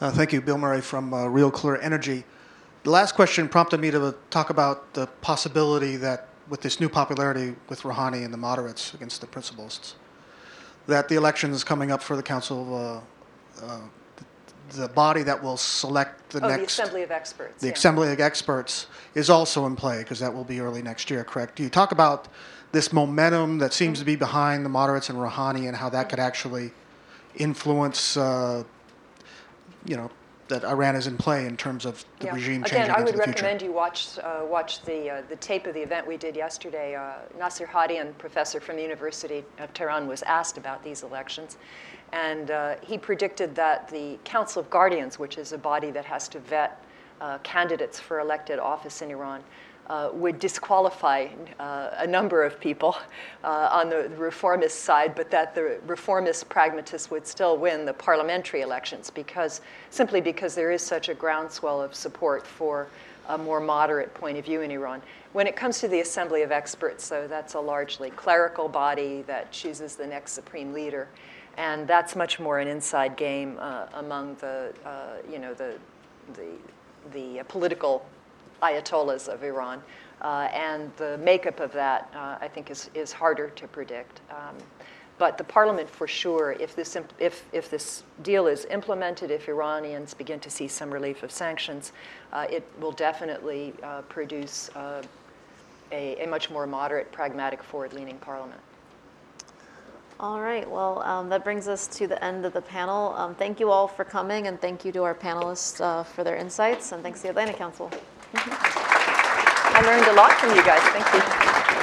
Uh, thank you, Bill Murray from uh, Real Clear Energy. The last question prompted me to talk about the possibility that with this new popularity with Rouhani and the moderates against the principalists, that the election is coming up for the Council of uh, uh, the body that will select the oh, next. the Assembly of Experts. The yeah. Assembly of Experts is also in play because that will be early next year, correct? Do you talk about this momentum that seems to be behind the moderates and Rouhani and how that could actually influence, uh, you know, that Iran is in play in terms of the yeah. regime Again, changing I would the recommend future. you watch uh, watch the uh, the tape of the event we did yesterday. Uh, Nasser Hadian, professor from the University of Tehran, was asked about these elections, and uh, he predicted that the Council of Guardians, which is a body that has to vet uh, candidates for elected office in Iran, uh, would disqualify uh, a number of people uh, on the reformist side, but that the reformist pragmatists would still win the parliamentary elections because simply because there is such a groundswell of support for a more moderate point of view in Iran. When it comes to the Assembly of Experts, though, that's a largely clerical body that chooses the next supreme leader and that's much more an inside game uh, among the, uh, you know, the, the, the political ayatollahs of Iran. Uh, and the makeup of that, uh, I think, is, is harder to predict. Um, but the parliament, for sure, if this, if, if this deal is implemented, if Iranians begin to see some relief of sanctions, uh, it will definitely uh, produce a, a much more moderate, pragmatic, forward leaning parliament. All right, well, um, that brings us to the end of the panel. Um, thank you all for coming, and thank you to our panelists uh, for their insights, and thanks to the Atlantic Council. I learned a lot from you guys. Thank you.